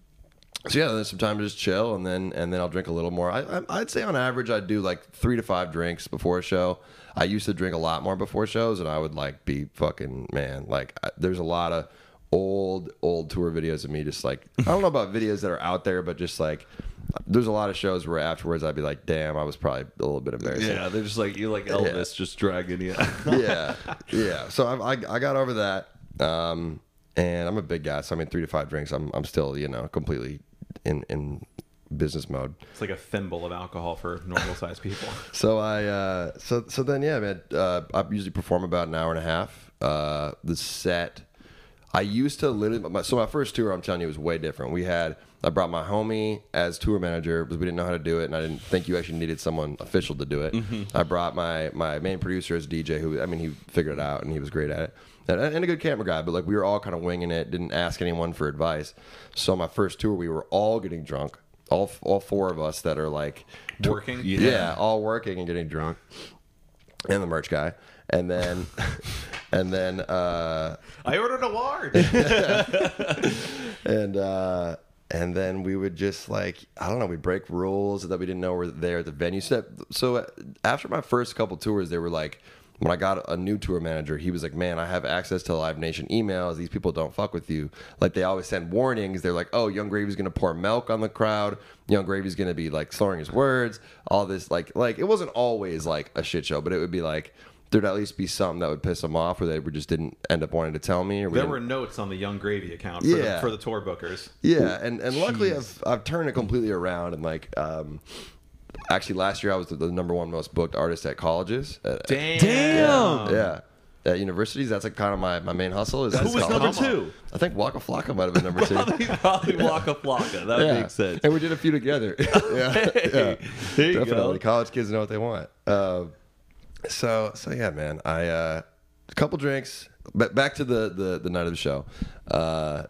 so yeah, there's some time to just chill, and then and then I'll drink a little more. I, I, I'd say on average I'd do like three to five drinks before a show. I used to drink a lot more before shows, and I would like be fucking man. Like I, there's a lot of old old tour videos of me just like I don't know about videos that are out there, but just like there's a lot of shows where afterwards I'd be like, damn, I was probably a little bit embarrassing. yeah, they're just like you're like Elvis, just dragging you. yeah, yeah. So I, I, I got over that, um, and I'm a big guy. So I mean, three to five drinks, I'm I'm still you know completely in in business mode. It's like a thimble of alcohol for normal sized people. So I uh, so so then yeah, man. Uh, I usually perform about an hour and a half. Uh, the set. I used to literally. My, so my first tour, I'm telling you, was way different. We had. I brought my homie as tour manager because we didn't know how to do it, and I didn't think you actually needed someone official to do it. Mm-hmm. I brought my my main producer as DJ, who I mean, he figured it out and he was great at it, and, and a good camera guy. But like we were all kind of winging it, didn't ask anyone for advice. So my first tour, we were all getting drunk. All all four of us that are like Working? yeah, all working and getting drunk, and the merch guy, and then, and then, uh, I ordered a large. and uh, and then we would just like I don't know, we'd break rules that we didn't know were there at the venue. So, so uh, after my first couple tours, they were like. When I got a new tour manager, he was like, "Man, I have access to Live Nation emails. These people don't fuck with you. Like they always send warnings. They're like, "Oh, Yung Gravy's gonna pour milk on the crowd. Yung Gravy's gonna be like slurring his words. All this like like it wasn't always like a shit show, but it would be like there'd at least be something that would piss them off, or they would just didn't end up wanting to tell me. Or we there were notes on the Yung Gravy account for, Yeah. the, for the tour bookers. Yeah, and, and luckily I've I've turned it completely around and like um actually last year I was the, the number one most booked artist at colleges. At, Damn. Yeah. At universities, that's like kind of my, my main hustle. Is Who was college. number two? I think Waka Flocka might have been number two. Probably Waka Flocka. That yeah. makes sense. And we did a few together. yeah, yeah. there you definitely. go. College kids know what they want. Uh, so so yeah, man. I uh, a couple drinks. But back to the, the the night of the show. Uh,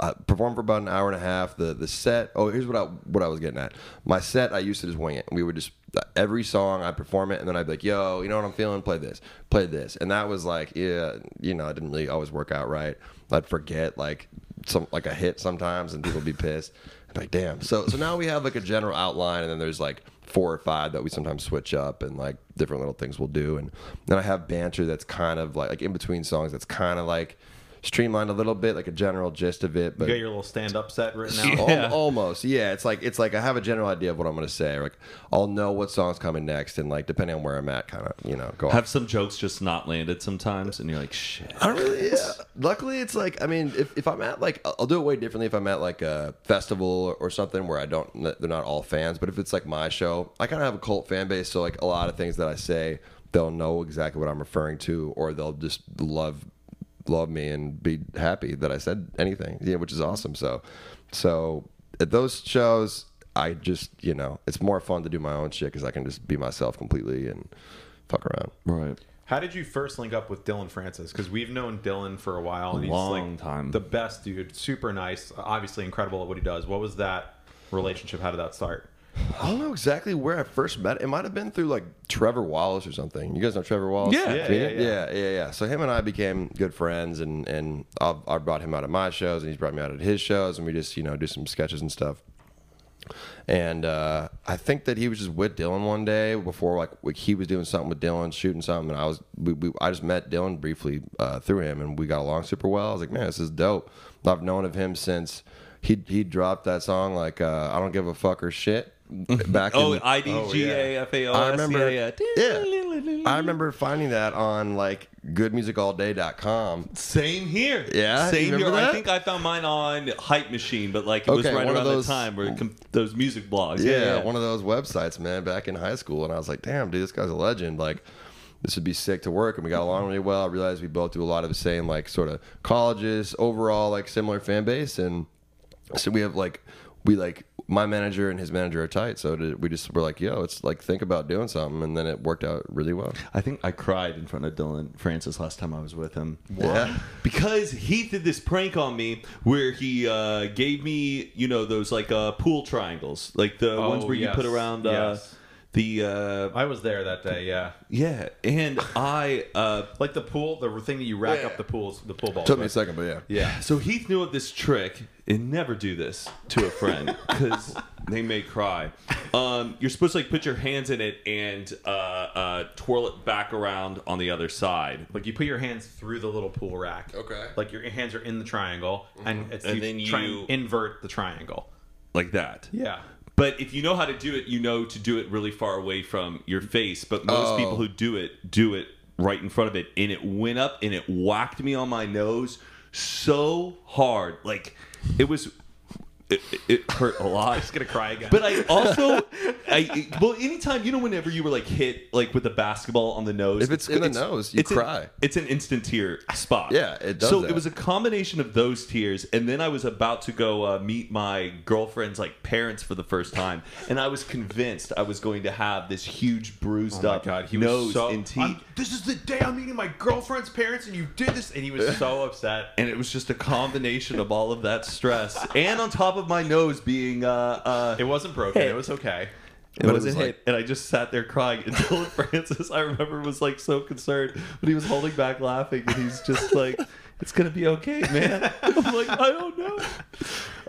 I performed for about an hour and a half. The the set. Oh, here's what I what I was getting at. My set, I used to just wing it. We would just every song I'd perform it, and then I'd be like, "Yo, you know what I'm feeling? Play this, play this," and that was like, yeah, you know, it didn't really always work out right. I'd forget like some like a hit sometimes, and people would be pissed. I'd like, damn. So so now we have like a general outline, and then there's like four or five that we sometimes switch up, and like different little things we'll do, and then I have banter that's kind of like like in between songs that's kind of like streamlined a little bit, like a general gist of it. You But got your little stand up set written out. Al- Yeah. almost, yeah. It's like it's like I have a general idea of what I'm going to say. Like I'll know what song's coming next, and like depending on where I'm at, kind of you know go. Have off. some jokes just not landed sometimes, and you're like, shit. I really. Yeah. Luckily, it's like I mean, if, if I'm at like I'll do it way differently if I'm at like a festival or something where I don't they're not all fans. But if it's like my show, I kind of have a cult fan base, so like a lot of things that I say, they'll know exactly what I'm referring to, or they'll just love love me and be happy that I said anything, yeah, which is awesome. So, so at those shows, I just you know it's more fun to do my own shit because I can just be myself completely and fuck around. Right. How did you first link up with Dillon Francis? Because we've known Dillon for a while, and he's Long like time. the best dude. Super nice, obviously incredible at what he does. What was that relationship? How did that start? I don't know exactly where I first met. It might have been through like Trevor Wallace or something. You guys know Trevor Wallace? Yeah. Yeah, Comedian? yeah, yeah, yeah, yeah. So him and I became good friends, and and I've, I brought him out at my shows, and he's brought me out at his shows, and we just you know do some sketches and stuff. And uh, I think that he was just with Dillon one day before, like, like he was doing something with Dillon, shooting something, and I was, we, we, I just met Dillon briefly uh, through him, and we got along super well. I was like, man, this is dope. I've known of him since he he dropped that song, like, uh, I don't give a fuck or shit. Mm-hmm. Back Oh, in, I D G A F A O S. Oh, I remember, Yeah, yeah. yeah. I remember finding that on like goodmusicallday.com. Same here. Yeah? Same here. remember I think I found mine on Hype Machine, but like it was right around those- the time where com- those music blogs. Yeah, one of those websites, man, back in high school. And I was like, damn, dude, this guy's a legend. Like, this would be sick to work. And we got along really well. I realized we both do a lot of the same, like, sort of colleges, overall, like, similar fan base. And so we have, like, we, like, my manager and his manager are tight. So did- we just were like, yo, it's like, think about doing something. And then it worked out really well. I think I cried in front of Dillon Francis last time I was with him. Yeah. Because he did this prank on me where he uh, gave me, you know, those like uh, pool triangles, like the Oh, ones where you put around uh, Yes. The uh, I was there that day. Yeah, yeah, and I uh, like the pool, the thing that you rack up the pools, the pool ball. Took me a second, but yeah. Yeah. So Heath knew of this trick, and never do this to a friend because they may cry. Um, you're supposed to like put your hands in it and uh, uh, twirl it back around on the other side. Like you put your hands through the little pool rack. Okay. Like your hands are in the triangle, and it's And you then try you- invert the triangle. like that. Yeah. But if you know how to do it, you know to do it really far away from your face. But most Oh. people who do it do it right in front of it, and it went up and it whacked me on my nose so hard. Like it was it, it hurt a lot. I'm Just gonna cry again. But I also, I well, anytime you know, whenever you were like hit like with a basketball on the nose, If it's in the nose, you it's an- cry. it's an instant tear spot. Yeah, it does So that. it was a combination of those tears, and then I was about to go uh, meet my girlfriend's like parents for the first time, and I was convinced I was going to have this huge bruised Oh my up god, he nose was so. and teeth. I'm- this is the day I'm meeting my girlfriend's parents, and you did this, and he was so upset. and it was just a combination of all of that stress, and on top of my nose being uh, uh, It wasn't broken. It was okay. It But wasn't was hit, like- and I just sat there crying until Francis. I remember was like so concerned, but he was holding back laughing, and he's just like, "It's gonna be okay, man." I'm like, I don't know.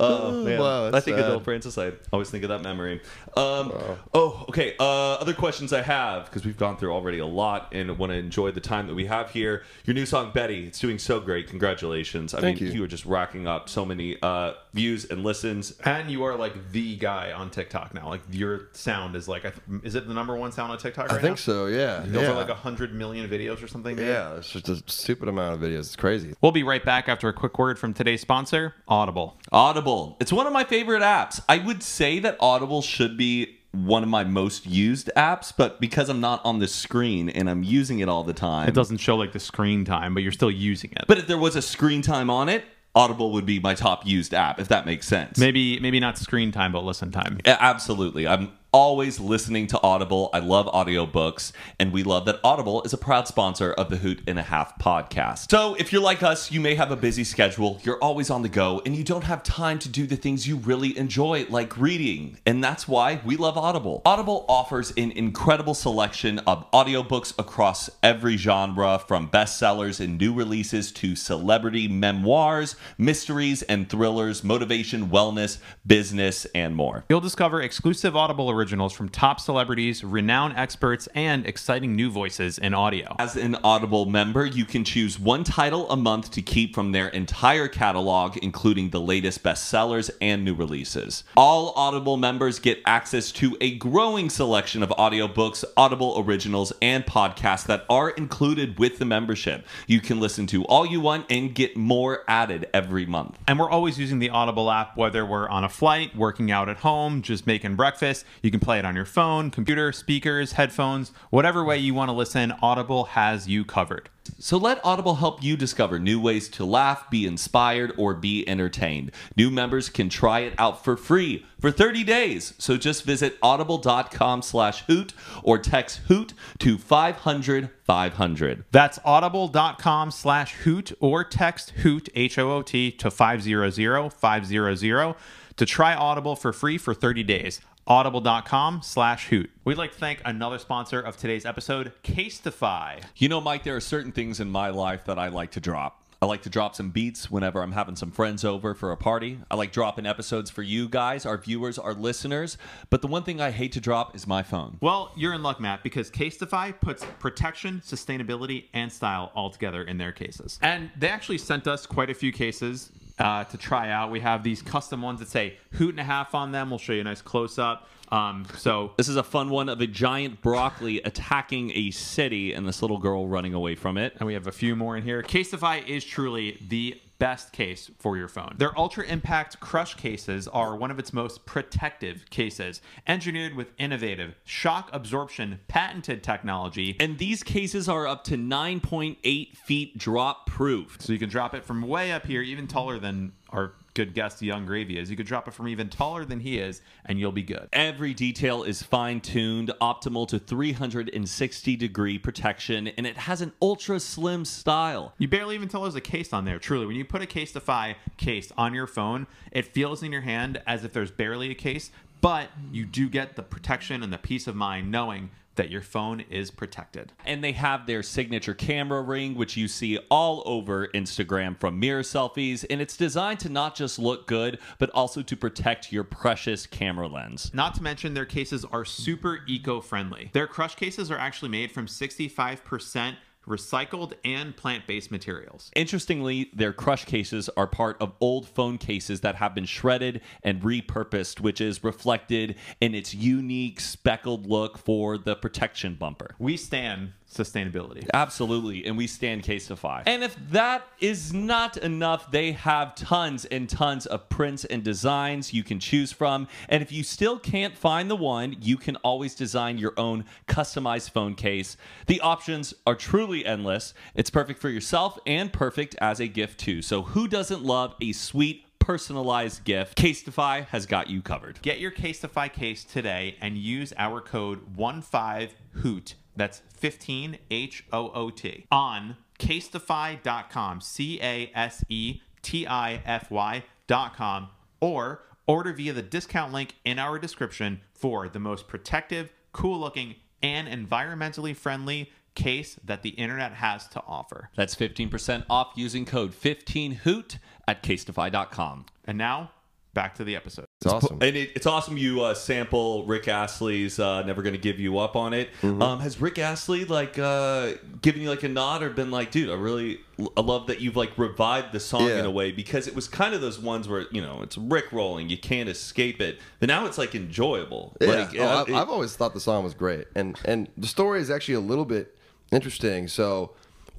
Oh man, wow, I think sad. adult Francis. I always think of that memory. Um, Oh, okay. Uh, other questions I have because we've gone through already a lot, and want to enjoy the time that we have here. Your new song, Betty, it's doing so great. Congratulations! I Thank mean, you. you are just racking up so many uh, views and listens. And you are like the guy on TikTok now. Like your sound is like, is it the number one sound on TikTok? Right now? I think now? so. Yeah. Over yeah. like a hundred million videos or something. dude? yeah. It's just a stupid amount of videos. It's crazy. We'll be right back after a quick word from today's sponsor, Audible. Audible. It's one of my favorite apps. I would say that Audible should be one of my most used apps, but because I'm not on the screen and I'm using it all the time. It doesn't show like the screen time, but you're still using it. But if there was a screen time on it, Audible would be my top used app, if that makes sense. maybe maybe not screen time, but listen time. Absolutely. I'm always listening to Audible. I love audiobooks, and we love that Audible is a proud sponsor of the Hoot and a Half podcast. So, if you're like us, you may have a busy schedule, you're always on the go, and you don't have time to do the things you really enjoy, like reading. And that's why we love Audible. Audible offers an incredible selection of audiobooks across every genre, from bestsellers and new releases to celebrity memoirs, mysteries and thrillers, motivation, wellness, business, and more. You'll discover exclusive Audible originals from top celebrities, renowned experts, and exciting new voices in audio. As an Audible member, you can choose one title a month to keep from their entire catalog, including the latest bestsellers and new releases. All Audible members get access to a growing selection of audiobooks, Audible originals, and podcasts that are included with the membership. You can listen to all you want and get more added every month. And we're always using the Audible app, whether we're on a flight, working out at home, just making breakfast. You can play it on your phone, computer, speakers, headphones, whatever way you want to listen, Audible has you covered. So let Audible help you discover new ways to laugh, be inspired, or be entertained. New members can try it out for free for 30 days. So just visit audible.com slash hoot or text hoot to 500 500. That's audible.com slash hoot or text hoot, H O O T, to 500 500 to try Audible for free for 30 days. Audible.com slash hoot. We'd like to thank another sponsor of today's episode, Casetify. You know, Mike, there are certain things in my life that I like to drop. I like to drop some beats whenever I'm having some friends over for a party. I like dropping episodes for you guys, our viewers, our listeners. But the one thing I hate to drop is my phone. Well, you're in luck, Matt, because Casetify puts protection, sustainability, and style all together in their cases. And they actually sent us quite a few cases uh, to try out. We have these custom ones that say hoot and a half on them. We'll show you a nice close up. Um, so This is a fun one of a giant broccoli attacking a city and this little girl running away from it. and we have a few more in here. Casetify is truly the best case for your phone. Their Ultra Impact Crush cases are one of its most protective cases, engineered with innovative shock absorption patented technology. And these cases are up to 9.8 feet drop proof. So you can drop it from way up here, even taller than our good guest Yung Gravy is. You could drop it from even taller than he is, and you'll be good. Every detail is fine tuned, optimal to 360 degree protection, and it has an ultra slim style. You barely even tell there's a case on there. Truly, when you put a Casetify case on your phone, it feels in your hand as if there's barely a case, but you do get the protection and the peace of mind knowing that your phone is protected. And they have their signature camera ring, which you see all over Instagram from mirror selfies, and it's designed to not just look good, but also to protect your precious camera lens. Not to mention, their cases are super eco friendly. Their crush cases are actually made from 65% recycled and plant based materials. Interestingly, their crush cases are part of old phone cases that have been shredded and repurposed, which is reflected in its unique speckled look for the protection bumper. We stand sustainability. Absolutely, and we stand Casetify. And if that is not enough, they have tons and tons of prints and designs you can choose from. And if you still can't find the one, you can always design your own customized phone case. The options are truly endless. It's perfect for yourself and perfect as a gift too. So who doesn't love a sweet personalized gift? Casetify has got you covered. Get your Casetify case today and use our code 15HOOT. That's 15 H O O T on casetify.com, C A S E T I F Y.com, or order via the discount link in our description for the most protective, cool looking, and environmentally friendly case that the internet has to offer. That's 15% off using code 15HOOT at casetify.com. And now, back to the episode. It's awesome. And it, it's awesome you uh, sample Rick Astley's uh, "Never Gonna Give You Up" on it. Mm-hmm. Um, has Rick Astley like uh, given you like a nod or been like, dude, I really I love that you've like revived the song Yeah. in a way because it was kind of those ones where you know it's Rick rolling, you can't escape it, but now it's like enjoyable. Yeah, Like, oh, I've, it- I've always thought the song was great, and and the story is actually a little bit interesting. So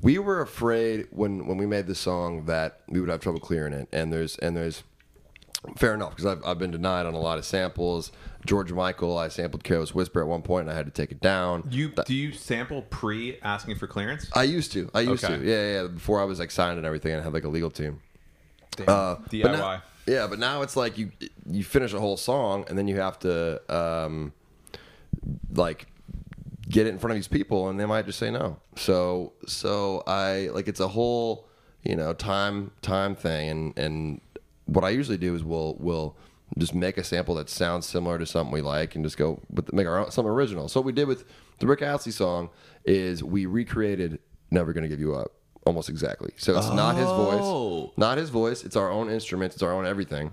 we were afraid when when we made the song that we would have trouble clearing it, and there's and there's fair enough because I've, I've been denied on a lot of samples. George Michael, I sampled Careless Whisper at one point, and I had to take it down. You do you sample pre asking for clearance? I used to, I used Okay. to, yeah, yeah, before I was like signed and everything, and had like a legal team. Damn. Uh, DIY. but now- yeah, but now it's like you you finish a whole song and then you have to um, like get it in front of these people and they might just say no. So so I like it's a whole you know time time thing and and what I usually do is we'll we'll just make a sample that sounds similar to something we like and just go with make our own something original. So what we did with the Rick Astley song is we recreated "Never Gonna Give You Up" almost exactly. So it's not his Oh. voice, not his voice. It's our own instruments. It's our own everything.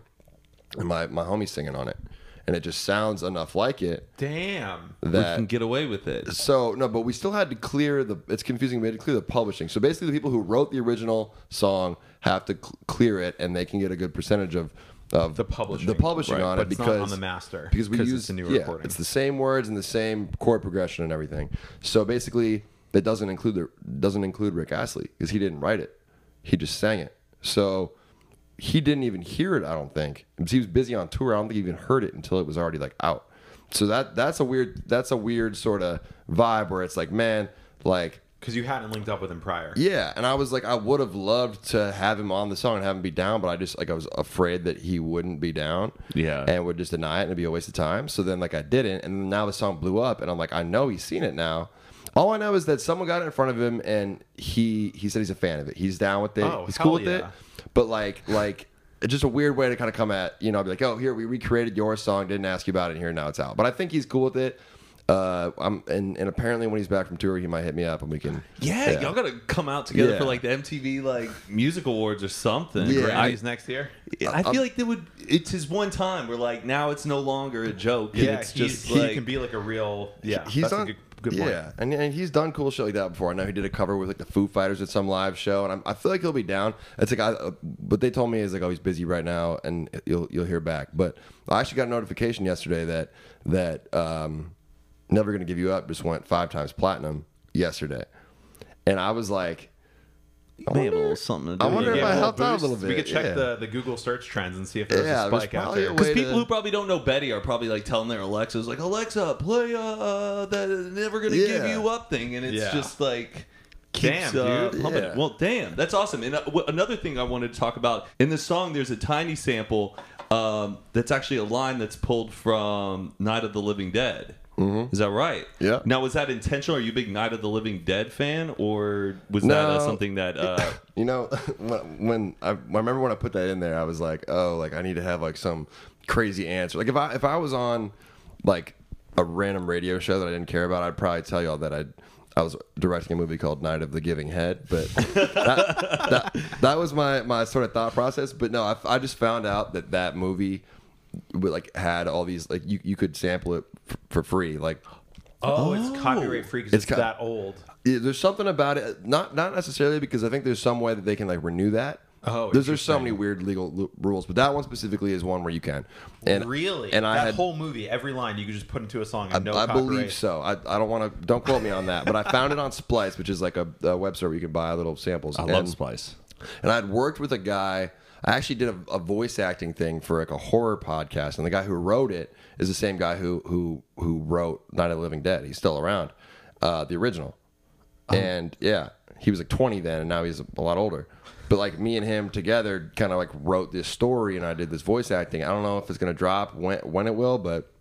And my my homie's singing on it, and it just sounds enough like it Damn. we that can get away with it. so no, but we still had to clear the. It's confusing. We had to clear the publishing. So basically, the people who wrote the original song have to cl- clear it, and they can get a good percentage of of The publishing. the publishing Right, on it it's not because on the master, because we use it's a new yeah, recording. it's the same words and the same chord progression and everything. So basically, that doesn't include the doesn't include Rick Astley because he didn't write it. He just sang it. So he didn't even hear it. I don't think he was busy on tour. I don't think he even heard it until it was already like out. So that that's a weird that's a weird sort of vibe where it's like, man, like Because you hadn't linked up with him prior. yeah. And I was like, I would have loved to have him on the song and have him be down, but I just like I was afraid that he wouldn't be down. Yeah. and would just deny it and it'd be a waste of time. So then like I didn't, and now the song blew up, and I'm like, I know he's seen it now. All I know is that someone got it in front of him, and he he said he's a fan of it. He's down with it. Oh, he's cool with yeah. it. But like like it's just a weird way to kind of come at you know, I'd be like, oh, here we recreated your song, didn't ask you about it, and here now it's out. But I think he's cool with it. Uh, I'm and, and apparently when he's back from tour, he might hit me up and we can. Yeah, y'all gotta come out together Yeah. for like the MTV like music awards or something. Yeah. I, Grammys next year. I feel like they would. It's his one time. Where like now it's no longer a joke. And Yeah, it's he's, just he like can be like a real. Yeah, he's that's done a good, good point. yeah, and, and he's done cool shit like that before. I know he did a cover with like the Foo Fighters at some live show, and I'm, I feel like he'll be down. It's like I, uh, what they told me is like, oh, he's busy right now, and you'll you'll hear back. But I actually got a notification yesterday that that um, Never Gonna Give You Up just went five times platinum yesterday, and I was like, I may have a little something to I wonder with if. I well, helped out a little bit. We could check yeah. the, the Google search trends and see if there's Yeah, a spike probably after. a Because people to- who probably don't know Betty are probably like telling their Alexas like Alexa play uh that never gonna give you up thing and it's Yeah. just like keeps, Damn, uh, dude. pumping Yeah. Well, damn, that's awesome. And uh, w- another thing I wanted to talk about in the song, there's a tiny sample um, that's actually a line that's pulled from Night of the Living Dead. Mm-hmm. Is that right? Yeah. Now, was that intentional? Are you a big Night of the Living Dead fan, or was that uh, something that? Uh, You know, when, I, I remember when I put that in there, I was like, oh, like I need to have like some crazy answer. Like if I if I was on like a random radio show that I didn't care about, I'd probably tell y'all that I I was directing a movie called Night of the Giving Head. But that, that that was my my sort of thought process. But no, I, I just found out that that movie like had all these like you you could sample it f- for free like Oh, it's oh. copyright free because It's it's, co- that old. Yeah, there's something about it. Not not necessarily because I think there's some way that they can like renew that. Oh, there's there's so many weird legal lu- rules, but that one specifically is one where you can. And really? and I that had whole movie, every line you could just put into a song I, and no I copyright. believe so. I, I don't want to. Don't quote me on that, but I found it on Splice, which is like a, a website where you can buy little samples. I love And- Splice. And I'd worked with a guy. I actually did a, a voice acting thing for like a horror podcast, and the guy who wrote it is the same guy who who who wrote Night of the Living Dead. He's still around, uh, the original. And yeah, he was like 20 then, and now he's a lot older. But like me and him together, kind of like wrote this story, and I did this voice acting. I don't know if it's gonna drop when when it will, but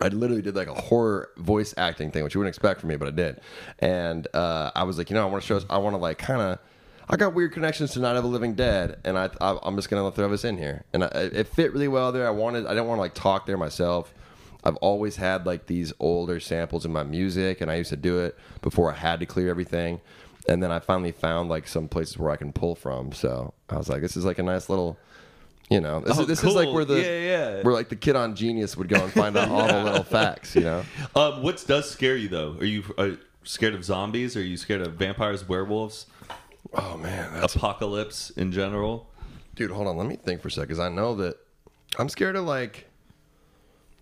I literally did like a horror voice acting thing, which you wouldn't expect from me, but I did. And uh, I was like, you know, I want to show. I want to like kind of. I got weird connections to Night of the Living Dead, and I, I I'm just gonna throw this in here, and I, it fit really well there. I wanted. I didn't want to like talk there myself. I've always had like these older samples in my music, and I used to do it before I had to clear everything. And then I finally found like some places where I can pull from. So I was like, this is like a nice little, you know, this, Oh, is, this is like where the Yeah, yeah. where like the kid on Genius would go and find out all the little facts, you know. Um, what does scare you though? Are you uh, scared of zombies? Are you scared of vampires, werewolves, Oh man, that's apocalypse in general? dude. Hold on, let me think for a second. Because I know that I'm scared of like.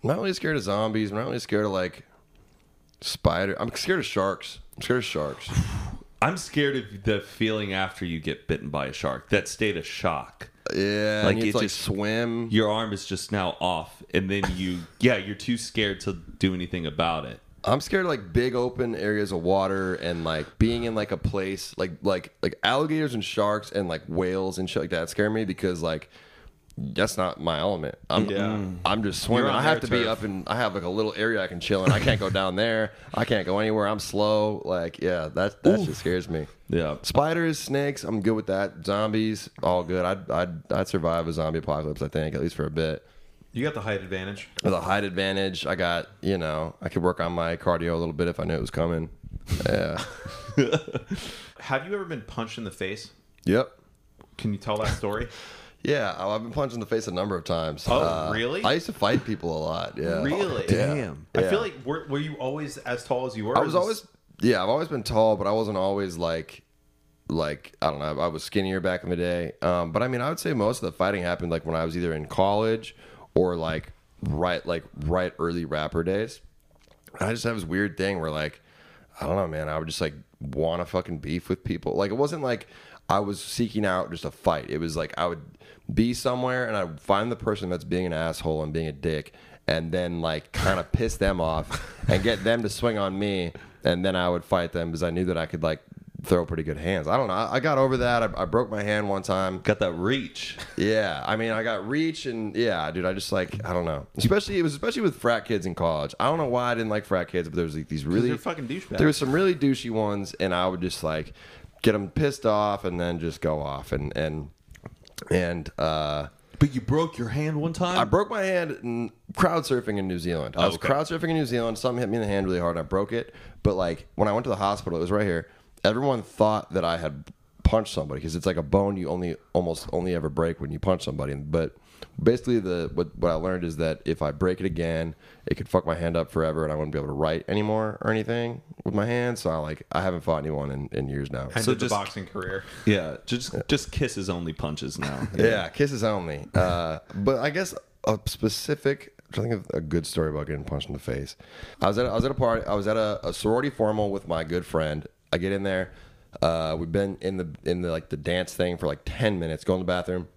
I'm not really scared of zombies. I'm not really scared of like spider. I'm scared of sharks. I'm scared of sharks. I'm scared of the feeling after you get bitten by a shark. That state of shock. Yeah, Like, like you it to like just- swim. Your arm is just now off, and then you, yeah, you're too scared to do anything about it. I'm scared of like big open areas of water and like being in like a place like like like alligators and sharks and like whales and shit like that scare me because like that's not my element. I'm Yeah. Mm. I'm just swimming. I have to their be up in I have like a little area I can chill in. I can't go down there. I can't go anywhere. I'm slow. Like yeah, that that just scares me. Yeah. Spiders, snakes, I'm good with that. Zombies, all good. I'd I'd I'd survive a zombie apocalypse. I think at least for a bit. You got the height advantage. The height advantage, I got you know I could work on my cardio a little bit if I knew it was coming. Yeah. Have you ever been punched in the face? yep. Can you tell that story? Yeah, I- I've been punched in the face a number of times. Oh, really? I used to fight people a lot. Yeah. Really? Yeah. Damn. I Yeah. feel like were, were you always as tall as you were? I was is this- always yeah, I've always been tall, but I wasn't always like like I don't know. I was skinnier back in the day. Um, but I mean, I would say most of the fighting happened like when I was either in college or like right like right early rapper days. I just have this weird thing where like I don't know, man. I would just like want to fucking beef with people. Like it wasn't like I was seeking out just a fight. It was like I would be somewhere and I would find the person that's being an asshole and being a dick, and then like kind of piss them off and get them to swing on me, and then I would fight them because I knew that I could like throw pretty good hands. I don't know. I, I got over that. I, I broke my hand one time. Got that reach. Yeah, I mean, I got reach and yeah, dude. I just like I don't know. Especially it was especially with frat kids in college. I don't know why I didn't like frat kids, but there was like these really fucking douchebags. There was some really douchey ones, and I would just like get them pissed off and then just go off and and and uh, But you broke your hand one time. I broke my hand in crowd surfing in New Zealand. I was Okay. crowd surfing in New Zealand. Something hit me in the hand really hard, and I broke it. But like when I went to the hospital, it was right here. Everyone thought that I had punched somebody because it's like a bone you only almost only ever break when you punch somebody. But basically, the what what I learned is that if I break it again, it could fuck my hand up forever, and I wouldn't be able to write anymore or anything with my hand. So I like I haven't fought anyone in, in years now. ended So the just- boxing career. yeah, just just kisses only punches now. Yeah, kisses only. Uh, but I guess a specific. I'm trying to think of a good story about getting punched in the face. I was at a, I was at a party. I was at a, a sorority formal with my good friend. I get in there. Uh, we've been in the in the like the dance thing for like ten minutes. Go in the bathroom.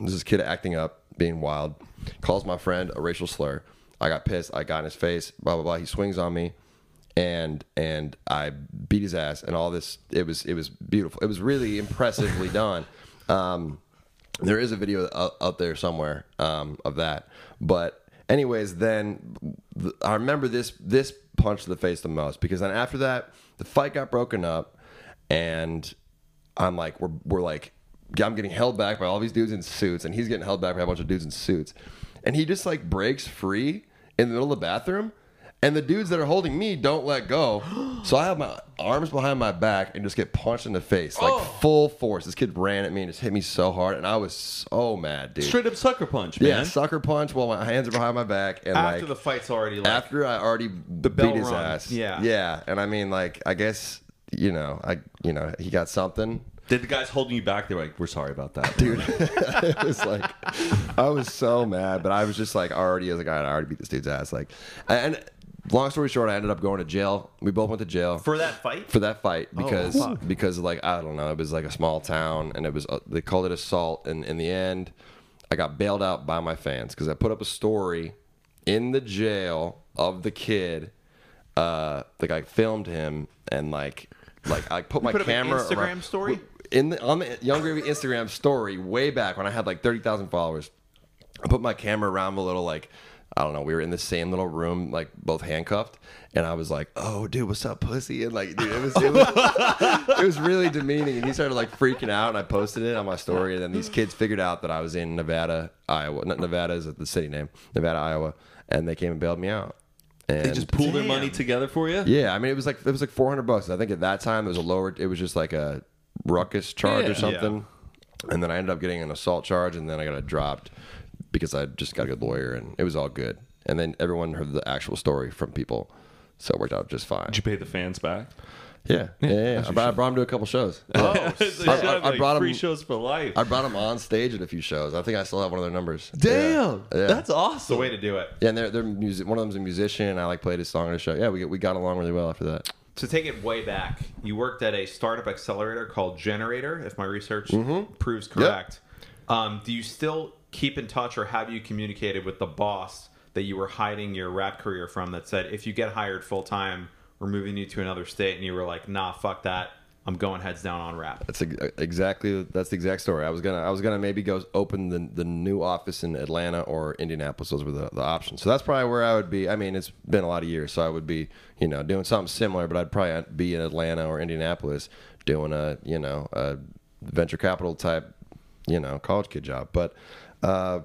This kid acting up, being wild. Calls my friend a racial slur. I got pissed. I got in his face. Blah blah blah. He swings on me, and and I beat his ass. And all this. It was it was beautiful. It was really impressively done. Um, there is a video out, out there somewhere um, of that. But anyways, then I remember this this punch to the face the most because then after that the fight got broken up, and I'm like we're we're like I'm getting held back by all these dudes in suits, and he's getting held back by a bunch of dudes in suits, and he just like breaks free in the middle of the bathroom. And the dudes that are holding me don't let go. So I have my arms behind my back and just get punched in the face, like oh. full force. This kid ran at me and just hit me so hard, and I was so mad, dude. Straight up sucker punch, man. yeah, sucker punch while my hands are behind my back, and After like the fight's already like after I already bell beat his rung. ass. Yeah. yeah. And I mean, like, I guess you know, I you know, he got something. Did the guys holding you back? They're like, "We're sorry about that, dude. it was like I was so mad, but I was just like already as a guy, I already beat this dude's ass. Like, and long story short, I ended up going to jail. We both went to jail for that fight. for that fight because fuck. because like I don't know, it was like a small town and it was uh, they called it assault. And in the end, I got bailed out by my fans because I put up a story in the jail of the kid. Uh, like I filmed him and like like I put my put camera Instagram around- story? in the on the Yung Gravy Instagram story way back when I had like thirty thousand followers. I put my camera around a little like I don't know. We were in the same little room, like both handcuffed, and I was like, "Oh, dude, what's up, pussy?" And like, dude, it was it was, it was really demeaning. And he started like freaking out, and I posted it on my story. And then these kids figured out that I was in Nevada, Iowa. Not Nevada is the city name, Nevada, Iowa, and they came and bailed me out. And They just pool their money together for you. yeah, I mean, it was like it was like four hundred bucks. I think at that time it was a lower. It was just like a ruckus charge Yeah. or something. And then I ended up getting an assault charge, and then I got it dropped because I just got a good lawyer, and it was all good. And then everyone heard the actual story from people, so it worked out just fine. Did you pay the fans back? Yeah, yeah, yeah. yeah. I, brought, I brought him to a couple shows. Oh, I- I brought 'em- free shows for life. I brought him on stage at a few shows. I think I still have one of their numbers. Damn, Yeah. Yeah. that's It's awesome. the way to do it. Yeah, and they're they're music. One of them's a musician. I like played his song on a show. Yeah, we we got along really well after that. To take it way back, you worked at a startup accelerator called gener8tor, if my research Mm-hmm. proves correct. Um, do you still keep in touch, or have you communicated with the boss that you were hiding your rap career from? That said, if you get hired full time, we're moving you to another state, and you were like, "Nah, fuck that. I'm going heads down on rap." That's exactly that's the exact story. I was gonna I was gonna maybe go open the the new office in Atlanta or Indianapolis. Those were the, the options. So that's probably where I would be. I mean, it's been a lot of years, so I would be you know doing something similar, but I'd probably be in Atlanta or Indianapolis doing a you know a venture capital type you know college kid job. But uh,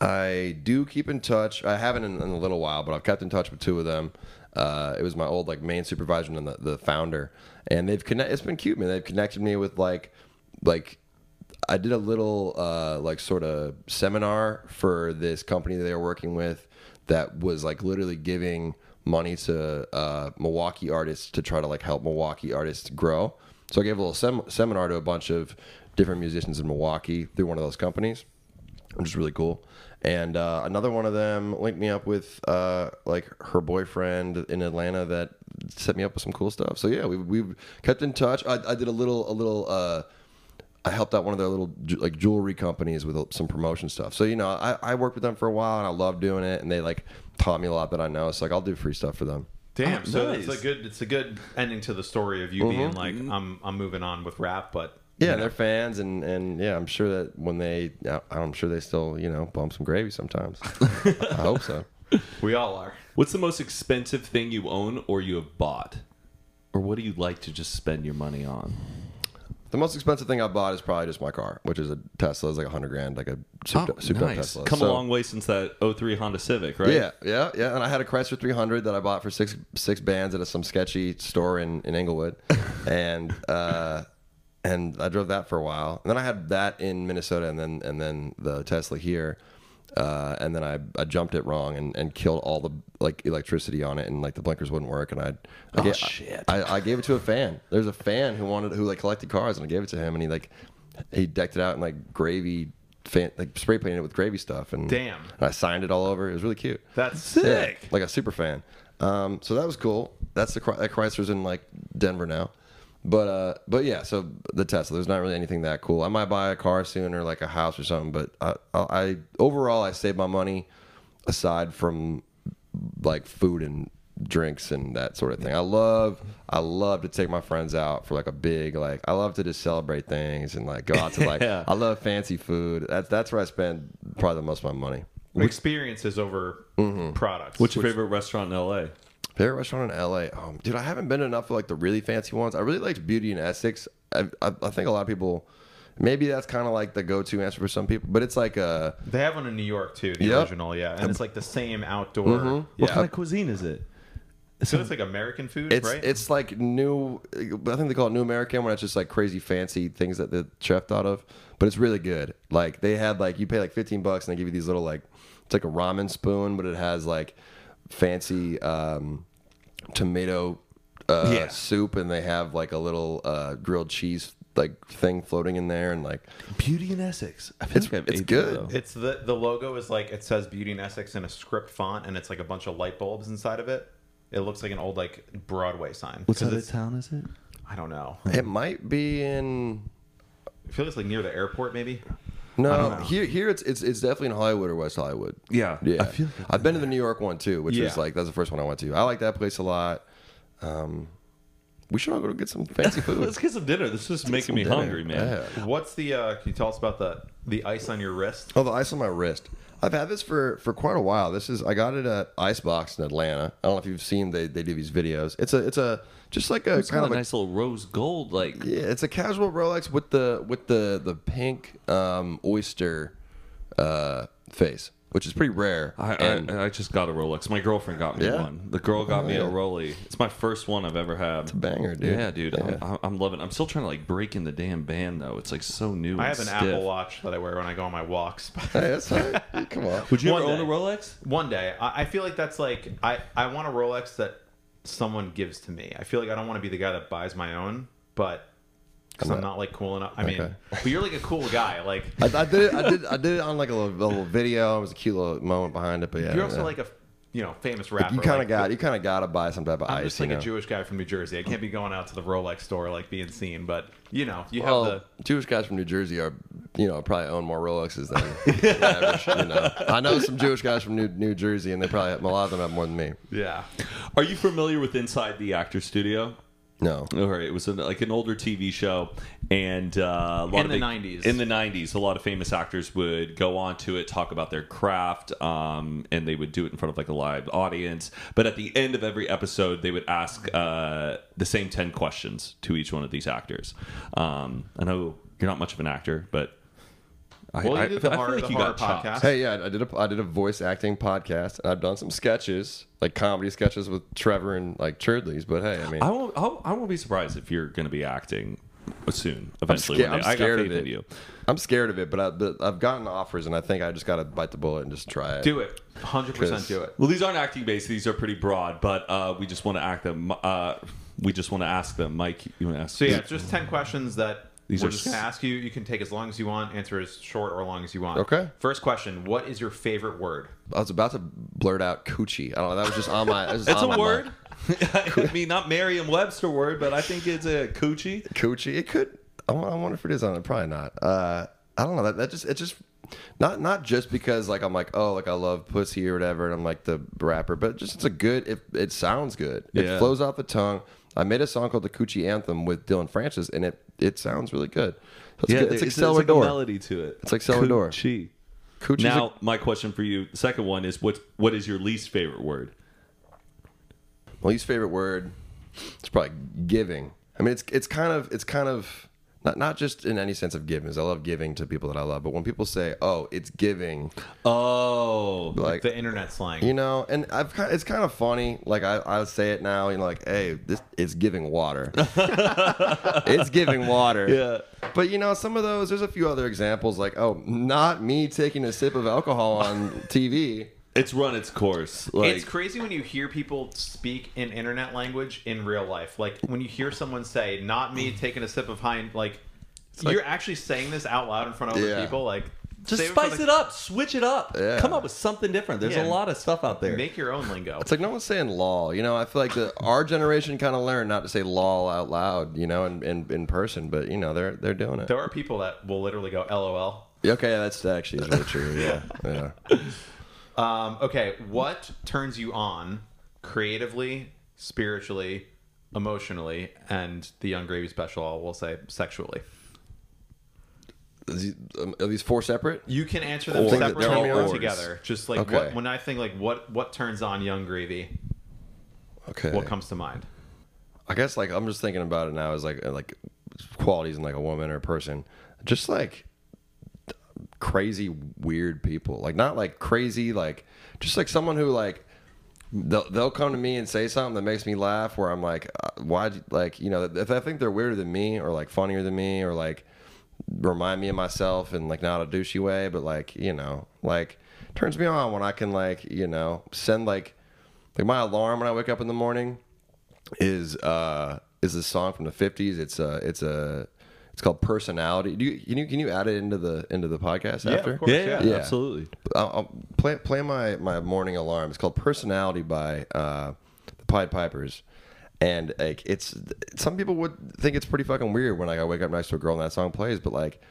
I do keep in touch. I haven't in, in a little while, but I've kept in touch with two of them. Uh, it was my old like main supervisor and the, the founder, and they've connect. It's been cute, man. They've connected me with like, like I did a little uh, like sort of seminar for this company that they were working with that was like literally giving money to uh, Milwaukee artists to try to like help Milwaukee artists grow. So I gave a little sem- seminar to a bunch of different musicians in Milwaukee through one of those companies which is really cool. And uh, another one of them linked me up with uh, like her boyfriend in Atlanta that set me up with some cool stuff. So yeah, we we've kept in touch. I, I did a little a little. Uh, I helped out one of their little ju- like jewelry companies with some promotion stuff. So you know, I, I worked with them for a while and I love doing it. And they like taught me a lot that I know. So like I'll do free stuff for them. Damn. Oh, so nice. it's a good it's a good ending to the story of you being like, I'm I'm moving on with rap, but Yeah, you know, they're fans, and and yeah, I'm sure that when they, I'm sure they still you know bump some gravy sometimes. I hope so. we all are. What's the most expensive thing you own or you have bought? Or what do you like to just spend your money on? The most expensive thing I bought is probably just my car, which is a Tesla. It's like a hundred grand, like a souped, souped up Tesla. Oh, Come So- a long way since that 03 Honda Civic, right? Yeah, yeah, yeah. And I had a Chrysler 300 that I bought for six six bands at a, some sketchy store in in Englewood, and uh, and I drove that for a while. And then I had that in Minnesota, and then and then the Tesla here. Uh, and then I, I jumped it wrong and, and killed all the like electricity on it and like the blinkers wouldn't work and I, I Oh, gave, shit. I, I gave it to a fan. There's a fan who wanted who like collected cars and I gave it to him and he like he decked it out in like gravy fan, like spray painted it with gravy stuff and Damn. and I signed it all over. It was really cute. That's Sick. Yeah, like a super fan. Um, so that was cool. That's the that Chrysler's in like Denver now. But uh, but yeah, so the Tesla. There's not really anything that cool. I might buy a car soon or like a house or something. But I, I, I overall I save my money aside from like food and drinks and that sort of thing. I love I love to take my friends out for like a big like I love to just celebrate things and like go out to like Yeah. I love fancy food. That's that's where I spend probably the most of my money. experiences over Mm-hmm. products. What's your favorite restaurant in LA? Favorite restaurant in LA? Um, dude, I haven't been enough of like the really fancy ones. I really liked Beauty and Essex. I, I, I think a lot of people maybe that's kind of like the go-to answer for some people. But it's like a They have one in New York too, the Yep. original, yeah, and it's like the same outdoor. Mm-hmm. Yeah, What kind of cuisine is it? so it's like American food, it's right? it's like new. I think they call it New American when it's just like crazy fancy things that the chef thought of. But it's really good. Like they had like you pay like fifteen bucks and they give you these little like it's like a ramen spoon, but it has like fancy um, tomato uh, Yeah. soup, and they have like a little uh, grilled cheese like thing floating in there, and like Beauty and Essex. I It's- like I've it's ate good. though. It's the the logo is like it says Beauty and Essex in a script font, and it's like a bunch of light bulbs inside of it. It looks like an old like Broadway sign. What 'Cause side of it's- town is it? I don't know. it might be in. I feel it's like near the airport, maybe. No, here here it's it's it's definitely in Hollywood or West Hollywood. Yeah, Yeah, I feel like I've been to the New York one too, which was Yeah. like that's the first one I went to. I like that place a lot. Um, we should all go to get some fancy food. Let's get some dinner. This is making Some me dinner. hungry, man. Yeah. What's the? uh Can you tell us about the the ice on your wrist? Oh, the ice on my wrist. I've had this for for quite a while. This is I got it at Icebox in Atlanta. I don't know if you've seen they they do these videos. It's a it's a just like a It's kind of a a, nice little rose gold, like yeah, it's a casual Rolex with the with the the pink um, oyster uh, face, which is pretty rare. I, and I, I just got a Rolex. My girlfriend got me Yeah? one. The girl got Oh, me yeah. a Rolly. It's my first one I've ever had. It's a banger, dude. Yeah, dude. Yeah. I'm, I'm loving. it. I'm still trying to like break in the damn band though. It's like so new. I and have an stiff. Apple Watch that I wear when I go on my walks. hey, that's all right. Come on. Would you ever One own a. Rolex? One day, I, I feel like that's like I I want a Rolex that someone gives to me. I feel like I don't want to be the guy that buys my own, but because I'm, not like cool enough. I mean, Okay. but you're like a cool guy. Like I, I did it. I did. I did it on like a little, little video. It was a cute little moment behind it. But yeah, you're also yeah. like a you know famous rapper. you kind of like, got you kind of got to buy some type of I'm ice. just like you a? Jewish guy from New Jersey. I can't be going out to the Rolex store like being seen, but you know, you Well, have Jewish guys from New Jersey are, you know, probably own more Rolexes than average. You know, I know some Jewish guys from New New Jersey, and they probably have, a lot of them have more than me. yeah. Are you familiar with Inside the Actor Studio? No, All right, it was an, like an older TV show, and uh, a lot In of the big- 90s. In the '90s, a lot of famous actors would go on to it, talk about their craft, um, and they would do it in front of like a live audience. But at the end of every episode, they would ask uh, the same ten questions to each one of these actors. Um, I know you're not much of an actor, but I, Well, you I- did I the feel like the you horror got chops. podcast. hey, yeah, I did a I did a voice acting podcast, and I've done some sketches, like comedy sketches with Trevor and like Churdleys. But hey, I mean, I won't. I'll, I won't be surprised if you're going to be acting soon. I'm, Eventually, scared, I'm day. I got scared of it. you. I'm scared of it, but, I, but I've gotten offers, and I think I just got to bite the bullet and just try it. Do it, 100% Do it. Well, these aren't acting based; these are pretty broad. But uh, we just want to act them. Uh, we just want to ask them, Mike. You want to ask? So yeah, it's just ten questions that These we're are just going to ask you. You can take as long as you want. Answer as short or long as you want. Okay. First question: What is your favorite word? I was about to blurt out coochie. I don't know. That was just on my. that It's on a my word. mind. I mean, not Merriam-Webster word, but I think it's a coochie. Coochie. It could. I I wonder if it is on it. Probably not. Uh, I don't know. That that just it just not not just because like I'm like oh like I love pussy or whatever and I'm like the rapper, but just it's a good. It it sounds good. It Yeah. flows off the tongue. I made a song called the Coochie Anthem with Dillon Francis, and it it sounds really good. So it's, good. it's like it's, cellar door. melody to it. It's like cellar door. Coochie. Coochie's Now, a- my question for you, the second one is what? What is your least favorite word? My least favorite word is probably giving. I mean, it's it's kind of it's kind of not not just in any sense of giving. I love giving to people that I love, but when people say, "Oh, it's giving," Oh, like The internet slang. you know, and I've it's kind of funny. Like I I say it now, you know, like, "Hey, this it's giving water." it's giving water. Yeah. But you know, some of those. There's a few other examples, like, "Oh, not me taking a sip of alcohol on TV." It's run its course. Like, it's crazy when you hear people speak in internet language in real life. Like when you hear someone say, "Not me mm. taking a sip of hind," like, like- you're actually saying this out loud in front of other Yeah. people. Like, just spice the- it up, switch it up, Yeah. come up with something different. There's Yeah. a lot of stuff out there. Make your own lingo. It's like no one's saying law. You know, I feel like the our generation kind of learned not to say law out loud. You know, in, in in person, but you know they're they're doing it. There are people that will literally go "LOL." Okay, that's that actually is really true. Yeah, yeah. Um, okay, what turns you on creatively, spiritually, emotionally, and the Yung Gravy Special? We'll say sexually. He- um, Are these four separate? You can answer them Or- separately or together. Just like Okay. what, when I think like what what turns on Yung Gravy, Okay. what comes to mind? I guess like I'm just thinking about it now. Is like like qualities in like a woman or a person. Just like crazy weird people. Like not like crazy like just like someone who like they'll, they'll come to me and say something that makes me laugh where I'm like uh, why like you know if I think they're weirder than me or like funnier than me or like remind me of myself in like not a douchey way but like you know like turns me on when I can like you know send like like my alarm when I wake up in the morning is uh is a song from the 50s it's a it's a it's called personality do you can you can you add it into the into the podcast Yeah, after of course, Yeah, yeah, Yeah. absolutely. I'll, I'll play play my my morning alarm. It's called Personality by uh, the Pied Pipers, and like it's some people would think it's pretty fucking weird when like, I wake up next to a girl and that song plays, but like.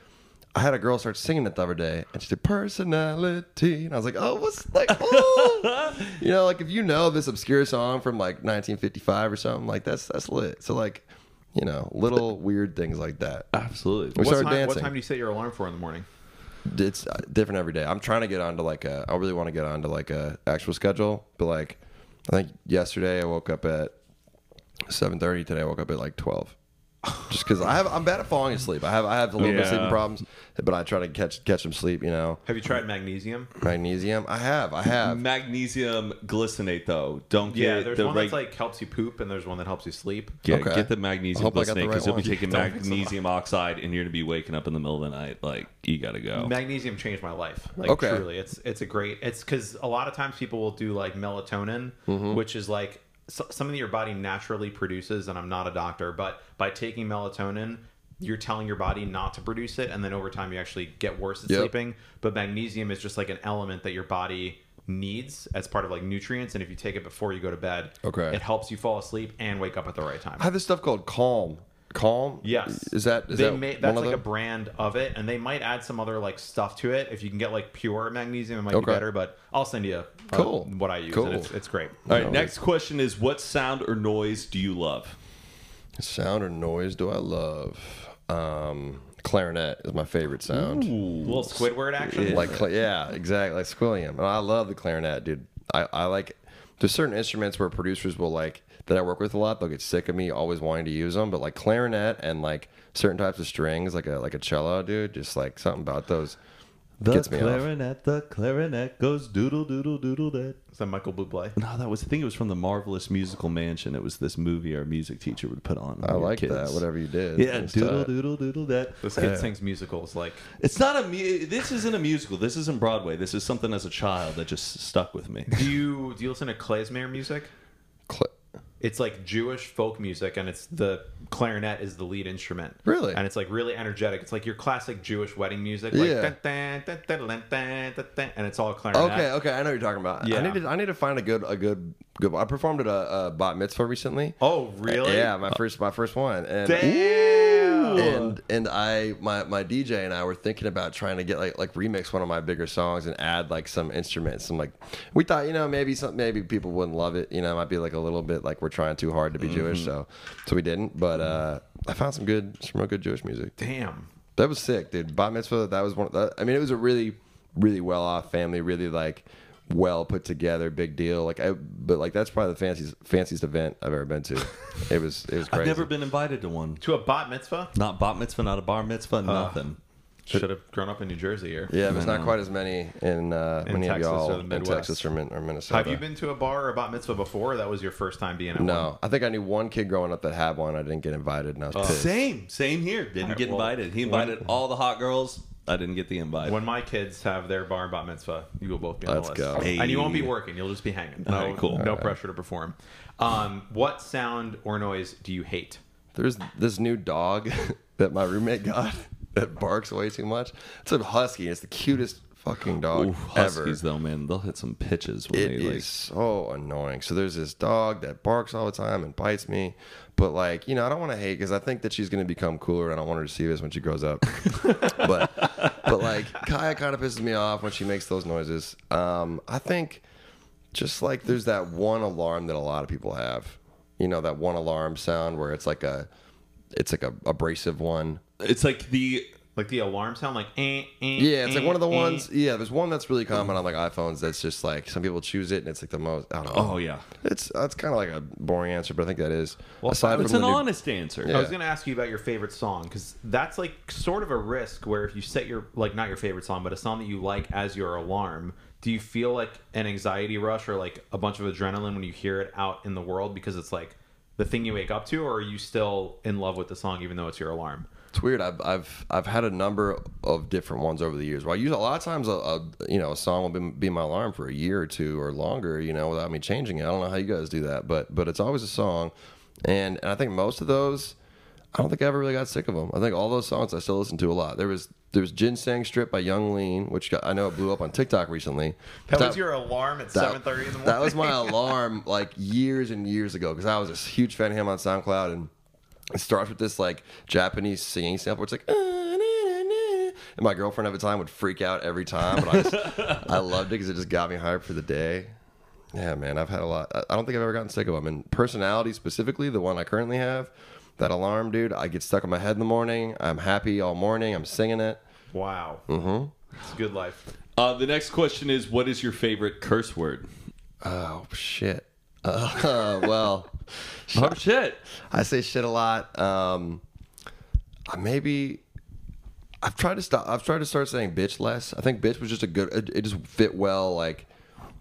I had a girl start singing it the other day, and she did personality, and I was like, "Oh, what's like, oh. you know, like if you know this obscure song from like 1955 or something, like that's that's lit." So like, you know, little weird things like that. Absolutely. We What started time, what time do you set your alarm for in the morning? it's uh, different every day. I'm trying to get onto like a. I really want to get onto like a actual schedule, but like I think yesterday I woke up at 7:30. Today I woke up at like 12. Just because I have, I'm bad at falling asleep. I have, I have a little bit of Yeah. sleeping problems, but I try to catch catch some sleep. You know, Have you tried magnesium? magnesium. I have, I have. Magnesium glycinate though. Don't get Yeah, there's the one reg- that's like helps you poop, and there's one that helps you sleep. Yeah, Okay. get the I magnesium hope I got the glycinate right because you'll be one. taking Don't mix them magnesium oxide and you're gonna be waking up in the middle of the night. Like you gotta go. Magnesium changed my life. Like Okay. truly, it's it's a great. It's because a lot of times people will do like melatonin, Mm-hmm. which is like so, something that your body naturally produces. And I'm not a doctor, but by taking melatonin, you're telling your body not to produce it, and then over time you actually get worse at Yep. sleeping. But magnesium is just like an element that your body needs as part of like nutrients and if you take it before you go to bed Okay. it helps you fall asleep and wake up at the right time I have this stuff called Calm. Calm. Yes. Is that is they that may, one that's of like a brand of it, and they might add some other like stuff to it. If you can get like pure magnesium, it might Okay. be better. But I'll send you uh, Cool. what I use. Cool. It's, it's great. All right, next question is what sound or noise do you love? sound or noise do I love? Um, clarinet is my favorite sound. little Squidward action. like yeah exactly like squilliam i love the clarinet dude i, I like there's certain instruments where producers will like that i work with a lot they'll get sick of me always wanting to use them but like clarinet and like certain types of strings like a like a cello dude just like something about those gets me off clarinet, the clarinet goes doodle doodle doodle that. Is that Michael Bublé? No, that was I think it was from the Marvelous Musical Mansion. It was this movie our music teacher would put on. when i we were like that kids. whatever you did Yeah, It's doodle tight. doodle doodle that. This kid sings musicals like It's not a. mu- This isn't a musical. This isn't Broadway. This is something as a child that just stuck with me. do you do you listen to klezmer music? Cl- it's like Jewish folk music, and it's the clarinet is the lead instrument. Really? And it's like really energetic. It's like your classic Jewish wedding music. Like, Yeah. dun, dun, dun, dun, dun, dun, dun, and it's all clarinet. Okay, okay, I know what you're talking about. Yeah. I need to I need to find a good a good good. I performed at a, a bat mitzvah recently. Oh, really? Yeah, my first my first one. And Damn and and I my my DJ and I were thinking about trying to get like like remix one of my bigger songs and add like some instruments. Some like we thought you know maybe some maybe people wouldn't love it. You know, it might be like a little bit like we're trying too hard to be Jewish. So so we didn't. But uh, I found some good some real good Jewish music. Damn. That was sick, dude. Bat mitzvah. That was one. Of the, I mean, it was a really really well off family. Really like well put together, big deal. Like I, but like that's probably the fanciest fanciest event I've ever been to. It was it was crazy. I've never been invited to one. To a bat mitzvah? Not bat mitzvah, not a bar mitzvah, nothing. Should have grown up in New Jersey here. Yeah, there's I not quite as many in, uh, In many Texas of or y'all the in Midwest. Texas or, Min- or Minnesota. Have you been to a bar or a bat mitzvah before? Or that was your first time being at one? No, I think I knew one kid growing up that had one. I didn't get invited, and I was pissed. Same, same here. Didn't Alright, get well, invited. He when- invited all the hot girls. I didn't get the invite. When my kids have their bar bat mitzvah, you will both be on Let's the list. go. And you won't be working. You'll just be hanging. No, Alright, cool. no pressure to perform. Um, what sound or noise do you hate? There's this new dog that my roommate got that barks way too much. It's a husky. It's the cutest fucking dog Ooh, ever. Huskies though, man, they'll hit some pitches when It they is like. so annoying. So there's this dog that barks all the time and bites me. But like, you know, I don't want to hate because I think that she's going to become cooler, and I want her to see this when she grows up. but but like, Kaya kind of pisses me off when she makes those noises. Um, I think just like there's that one alarm that a lot of people have. You know, that one alarm sound where it's like a, it's like a abrasive one. It's like the Like the alarm sound, like eh, eh, Yeah, it's like eh, one of the eh. ones. Yeah, there's one that's really common on like iPhones. That's just like some people choose it, and it's like the most. I don't know. Oh yeah, It's that's kind of like a boring answer, but I think that is. Well, Aside it's an new- honest answer. Yeah. I was going to ask you about your favorite song because that's like sort of a risk where if you set your like not your favorite song, but a song that you like as your alarm, do you feel like an anxiety rush or like a bunch of adrenaline when you hear it out in the world because it's like the thing you wake up to, or are you still in love with the song even though it's your alarm? It's weird. I've I've I've had a number of different ones over the years. Where I use a lot of times a, a you know a song will be, be my alarm for a year or two or longer. You know, without me changing it. I don't know how you guys do that, but but it's always a song, and and I think most of those. I don't think I ever really got sick of them. I think all those songs I still listen to a lot. There was there was Ginseng Strip by Yung Lean, which got, I know it blew up on TikTok recently. That, was your alarm at seven thirty in the morning. That was my alarm like years and years ago because I was a huge fan of him on SoundCloud and it starts with this like Japanese singing sample. It's like "Ah, na, na, na," and my girlfriend at the time would freak out every time, but I just, I loved it because it just got me hyped for the day. Yeah, man, I've had a lot. I I don't think I've ever gotten sick of them. And personality specifically, the one I currently have, that alarm, dude, I get stuck in my head in the morning. I'm happy all morning. I'm singing it. wow. Mm-hmm. It's a good life. Uh, the next question is, what is your favorite curse word? Oh shit. Uh, well, Oh shit! I say shit a lot. Um, I maybe I've tried to stop. I've tried to start saying bitch less. I think bitch was just a good. It, it just fit well. Like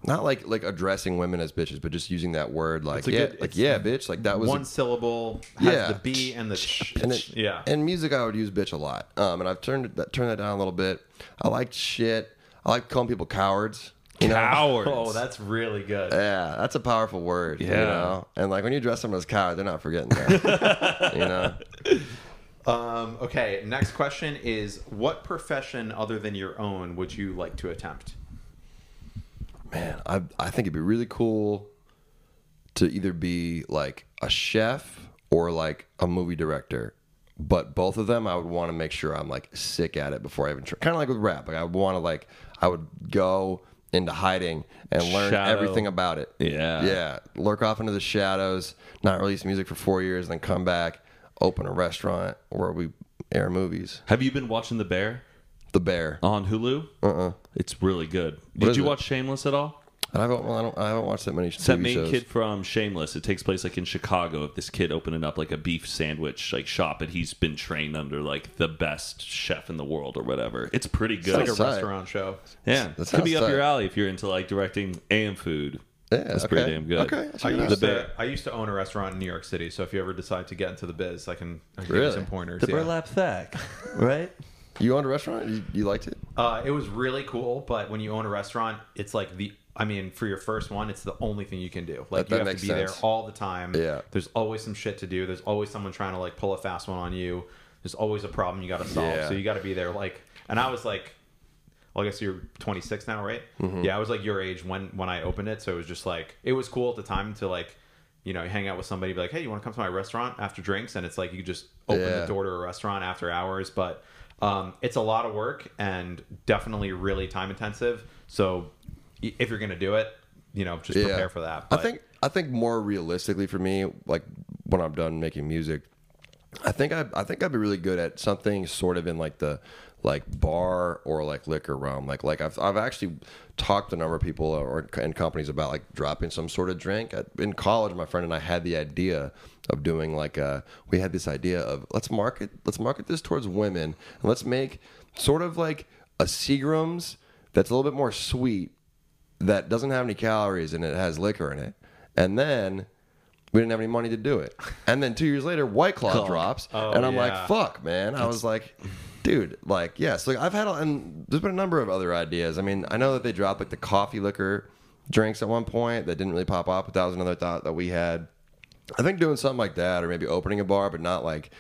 not like like addressing women as bitches, but just using that word. Like yeah, good- like yeah, bitch. Like that was one a, syllable has Yeah. the B and the sh. and it, yeah. And music, I would use bitch a lot. Um, and I've turned that turned that down a little bit. I like shit. I like calling people cowards. You know? Cowards. oh, that's really good. Yeah, that's a powerful word. You Yeah. know? And like when you address them as coward, they're not forgetting that. you know? Um, okay, next question is what profession other than your own would you like to attempt? Man, I I think it'd be really cool to either be like a chef or like a movie director. But both of them, I would want to make sure I'm like sick at it before I even try. Kind of like with rap. Like I would want to like I would go into hiding and learn Shadow. everything about it. Yeah. yeah. Lurk off into the shadows, not release music for four years, and then come back, open a restaurant where we air movies. Have you been watching The Bear The Bear. on Hulu? Uh uh It's really good. Did Uh-uh. is you it? watch Shameless at all? I haven't. Well, I don't. I haven't watched that many. It's that main shows. kid from Shameless. It takes place like in Chicago of this kid opening up like a beef sandwich like shop, and he's been trained under like the best chef in the world or whatever. It's pretty good. Like a tight. restaurant show. yeah, That could be sounds up your alley if you're into like directing and food. Yeah, that's okay. pretty damn good. Okay, I'll I check it out. used, The to, I used to own a restaurant in New York City, so if you ever decide to get into the biz, I can, I can give you some pointers. The yeah. burlap sack, right? You owned a restaurant? You, you liked it? Uh, it was really cool, but when you own a restaurant, it's like the. I mean, for your first one, it's the only thing you can do. Like That- you that have makes to be there all the time. Yeah. There's always some shit to do. There's always someone trying to like pull a fast one on you. There's always a problem you got to solve. Yeah. So you got to be there. Like, and I was like, well, I guess you're 26 now, right? Mm-hmm. Yeah, I was like your age when when I opened it. So it was just like it was cool at the time to like. You know, hang out with somebody, be like, "Hey, you want to come to my restaurant after drinks?" And it's like you just open Yeah. the door to a restaurant after hours. But um, it's a lot of work and definitely really time intensive. So if you're gonna do it, you know, just prepare for that. I think I think more realistically for me, like when I'm done making music, I think I I think I'd be really good at something sort of in like the like bar or like liquor realm. Like like I've I've actually talked to a number of people or and companies about like dropping some sort of drink. In college, my friend and I had the idea of doing like a we had this idea of let's market let's market this towards women and let's make sort of like a Seagram's that's a little bit more sweet that doesn't have any calories and it has liquor in it. And then we didn't have any money to do it. And then two years later, White Claw drops, Oh, and I'm yeah. like, "Fuck, man!" I was like, "Dude, like, yes." Like I've had, a, and there's been a number of other ideas. I mean, I know that they dropped like the coffee liquor drinks at one point that didn't really pop up, but that was another thought that we had. I think doing something like that, or maybe opening a bar, but not like,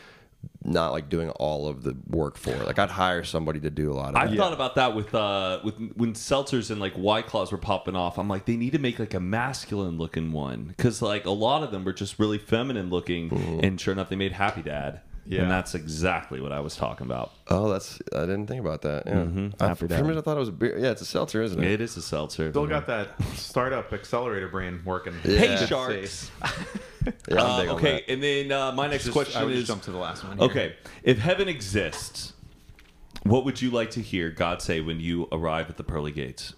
not like doing all of the work for it. Like I'd hire somebody to do a lot of. I've that. thought about that with uh with when seltzers and like white claws were popping off. I'm like, they need to make like a masculine looking one because like a lot of them were just really feminine looking, Mm-hmm. and sure enough, they made Happy Dad. Yeah. and that's exactly what I was talking about. Oh, that's I didn't think about that. Yeah, Mhm. I, Happy for some reason I thought it was a beer. Yeah, it's a seltzer, isn't it? It is a seltzer. Still got that startup accelerator brain working. Yeah. Hey Yeah. sharks. Yeah, Uh, okay, and then uh, my next Just- question I would is just jump to the last one. here. okay, if heaven exists, What would you like to hear God say when you arrive at the pearly gates?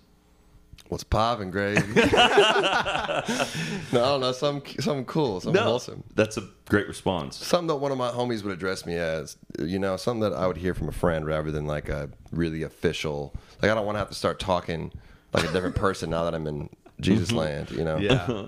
What's popping, gravy? no, I don't know. Something, something cool, something awesome. that's a great response. Something that one of my homies would address me as, you know, something that I would hear from a friend rather than like a really official. Like I don't want to have to start talking like a different person now that I'm in Jesus land. You know. Yeah.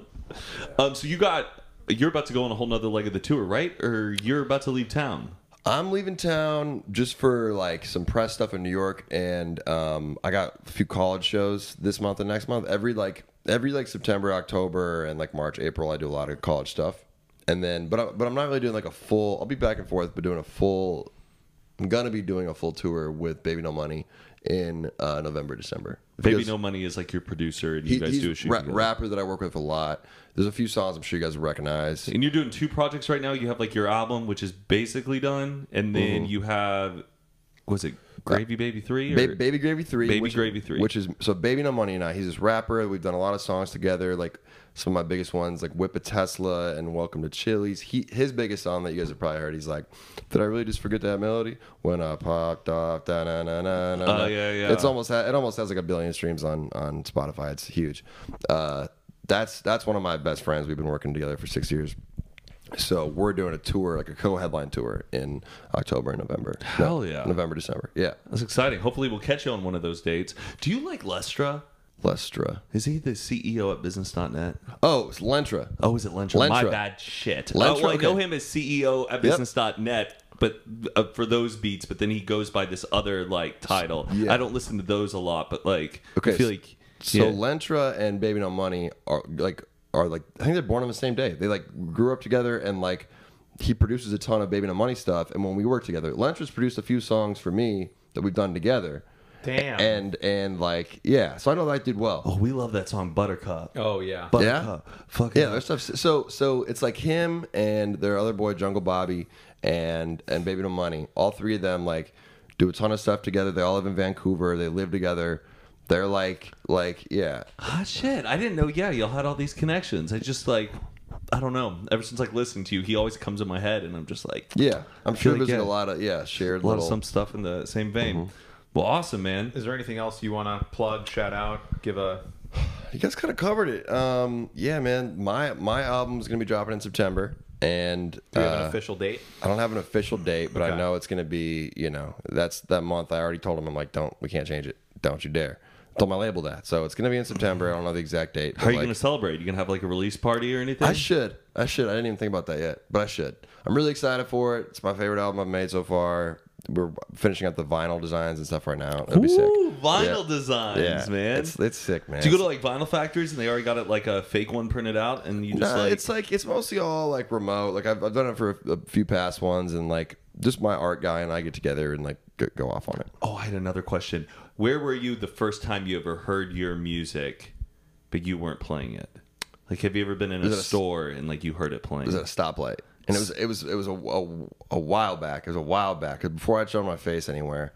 Um, so you got you're about to go on a whole nother leg of the tour, right? Or you're about to leave town? I'm leaving town just for like some press stuff in New York, and um, I got a few college shows this month and next month. Every like every like September, October, and like March, April, I do a lot of college stuff, and then but I, but I'm not really doing like a full. I'll be back and forth, but doing a full. I'm gonna be doing a full tour with Baby No Money in uh, November, December. Baby No Money is like your producer, and you he- guys he's do a shoot. ra- rapper that I work with a lot. There's a few songs I'm sure you guys recognize. And you're doing two projects right now. You have like your album, which is basically done, and then Mm-hmm. you have was it Gravy Baby Three? Ba- Baby Gravy Three. Baby which, Gravy 3. Which is so Baby No Money and I. He's this rapper. We've done a lot of songs together. Like some of my biggest ones, like Whip a Tesla and Welcome to Chili's. He his biggest song that you guys have probably heard. He's like, Did I really just forget that melody when I popped off? Da na na na na. Oh, yeah, yeah. It's almost ha- it almost has like a billion streams on on Spotify. It's huge. Uh, that's that's one of my best friends. We've been working together for six years. So we're doing a tour, like a co-headline tour in October and November. Hell No, yeah. November, December. Yeah. That's exciting. Hopefully, we'll catch you on one of those dates. Do you like Lestra? Lestra. Is he the CEO at Business.net? Oh, it's Lentra. Oh, is it Lentra? My Lentra. bad. Shit. Lentra, oh, well, I know him as CEO at Yep. Business.net, but uh, for those beats. But then he goes by this other like title. Yeah. I don't listen to those a lot, but like, Okay, I feel like So yeah. Lentra and Baby No Money are like are like I think they're born on the same day. They like grew up together and like he produces a ton of Baby No Money stuff. And when we work together, Lentra's produced a few songs for me that we've done together. Damn. And and like yeah, so I know that did well. Oh, we love that song Buttercup. oh yeah. Buttercup. Fuck Yeah, there's stuff. So so it's like him and their other boy Jungle Bobby and and Baby No Money. All three of them like do a ton of stuff together. They all live in Vancouver. They live together. They're like like yeah. Ah, shit. I didn't know. Yeah, y'all had all these connections. I just like, I don't know. Ever since like listening to you, he always comes in my head, and I'm just like, Yeah, I'm feel sure like, there's yeah. a lot of yeah shared a lot little. of some stuff in the same vein. Well, awesome, man. Is there anything else you want to plug, shout out, give a? You guys kind of covered it. Um, yeah, man, my my album's gonna be dropping in September, and Do you have an uh, official date? I don't have an official date, but I know it's gonna be. You know, that's that month. I already told him I'm like, don't we can't change it. Don't you dare. Told my label that, so it's gonna be in September. I don't know the exact date. How are you like, going to celebrate? You going to have like a release party or anything? I should. I should. I didn't even think about that yet, but I should. I'm really excited for it. It's my favorite album I've made so far. We're finishing up the vinyl designs and stuff right now. That'd be sick. Ooh, vinyl Yeah. designs, Yeah, man. It's it's sick, man. Do you go to like vinyl factories and they already got it like a fake one printed out, and you just Nah, like it's like it's mostly all like remote. Like I've, I've done it for a, a few past ones, and like just my art guy and I get together and like go off on it. Oh, I had another question. Where were you the first time you ever heard your music, but you weren't playing it? Like, have you ever been in a a store and like you heard it playing? It was at a stoplight, and it was it was it was a, a, a while back. It was a while back before I'd shown my face anywhere,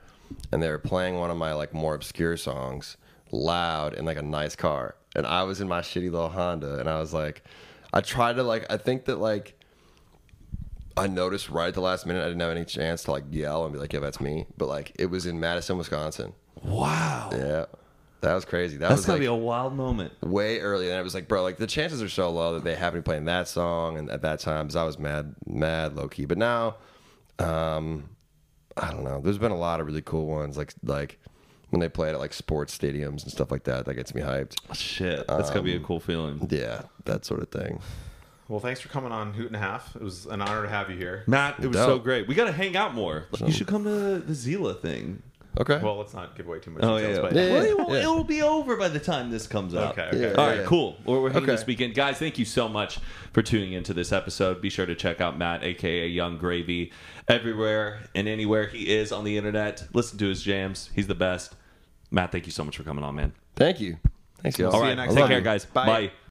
and they were playing one of my like more obscure songs loud in like a nice car, and I was in my shitty little Honda, and I was like, I tried to like I think that like. I noticed right at the last minute I didn't have any chance to like yell and be like, "Yeah, that's me." But like, it was in Madison, Wisconsin. Wow, Yeah, that was crazy. That that's was gotta like be a wild moment. way early, and I was like, bro, like the chances are so low that they have me playing that song, and at that time, 'cause I was mad, mad low key. But now, um, I don't know. There's been a lot of really cool ones, like like when they play it at like sports stadiums and stuff like that. That gets me hyped. Shit, that's gotta be a cool feeling. Yeah, that sort of thing. Well, thanks for coming on Hoot and a Half. It was an honor to have you here. Matt, it was Dope. so great. We gotta hang out more. You should come to the Zila thing. Okay. Well, let's not give away too much Oh details. yeah, but Yeah, Well, yeah, it, will, it will be over by the time this comes out. Okay, okay. Yeah, All right, yeah. cool. Well, we're hanging Okay. this weekend, guys. Thank you so much for tuning into this episode. Be sure to check out Matt, aka Yung Gravy, everywhere and anywhere he is on the internet. Listen to his jams. He's the best. Matt, thank you so much for coming on, man. Thank you. Thanks, y'all. All See you next take time. care, guys. Bye. Bye.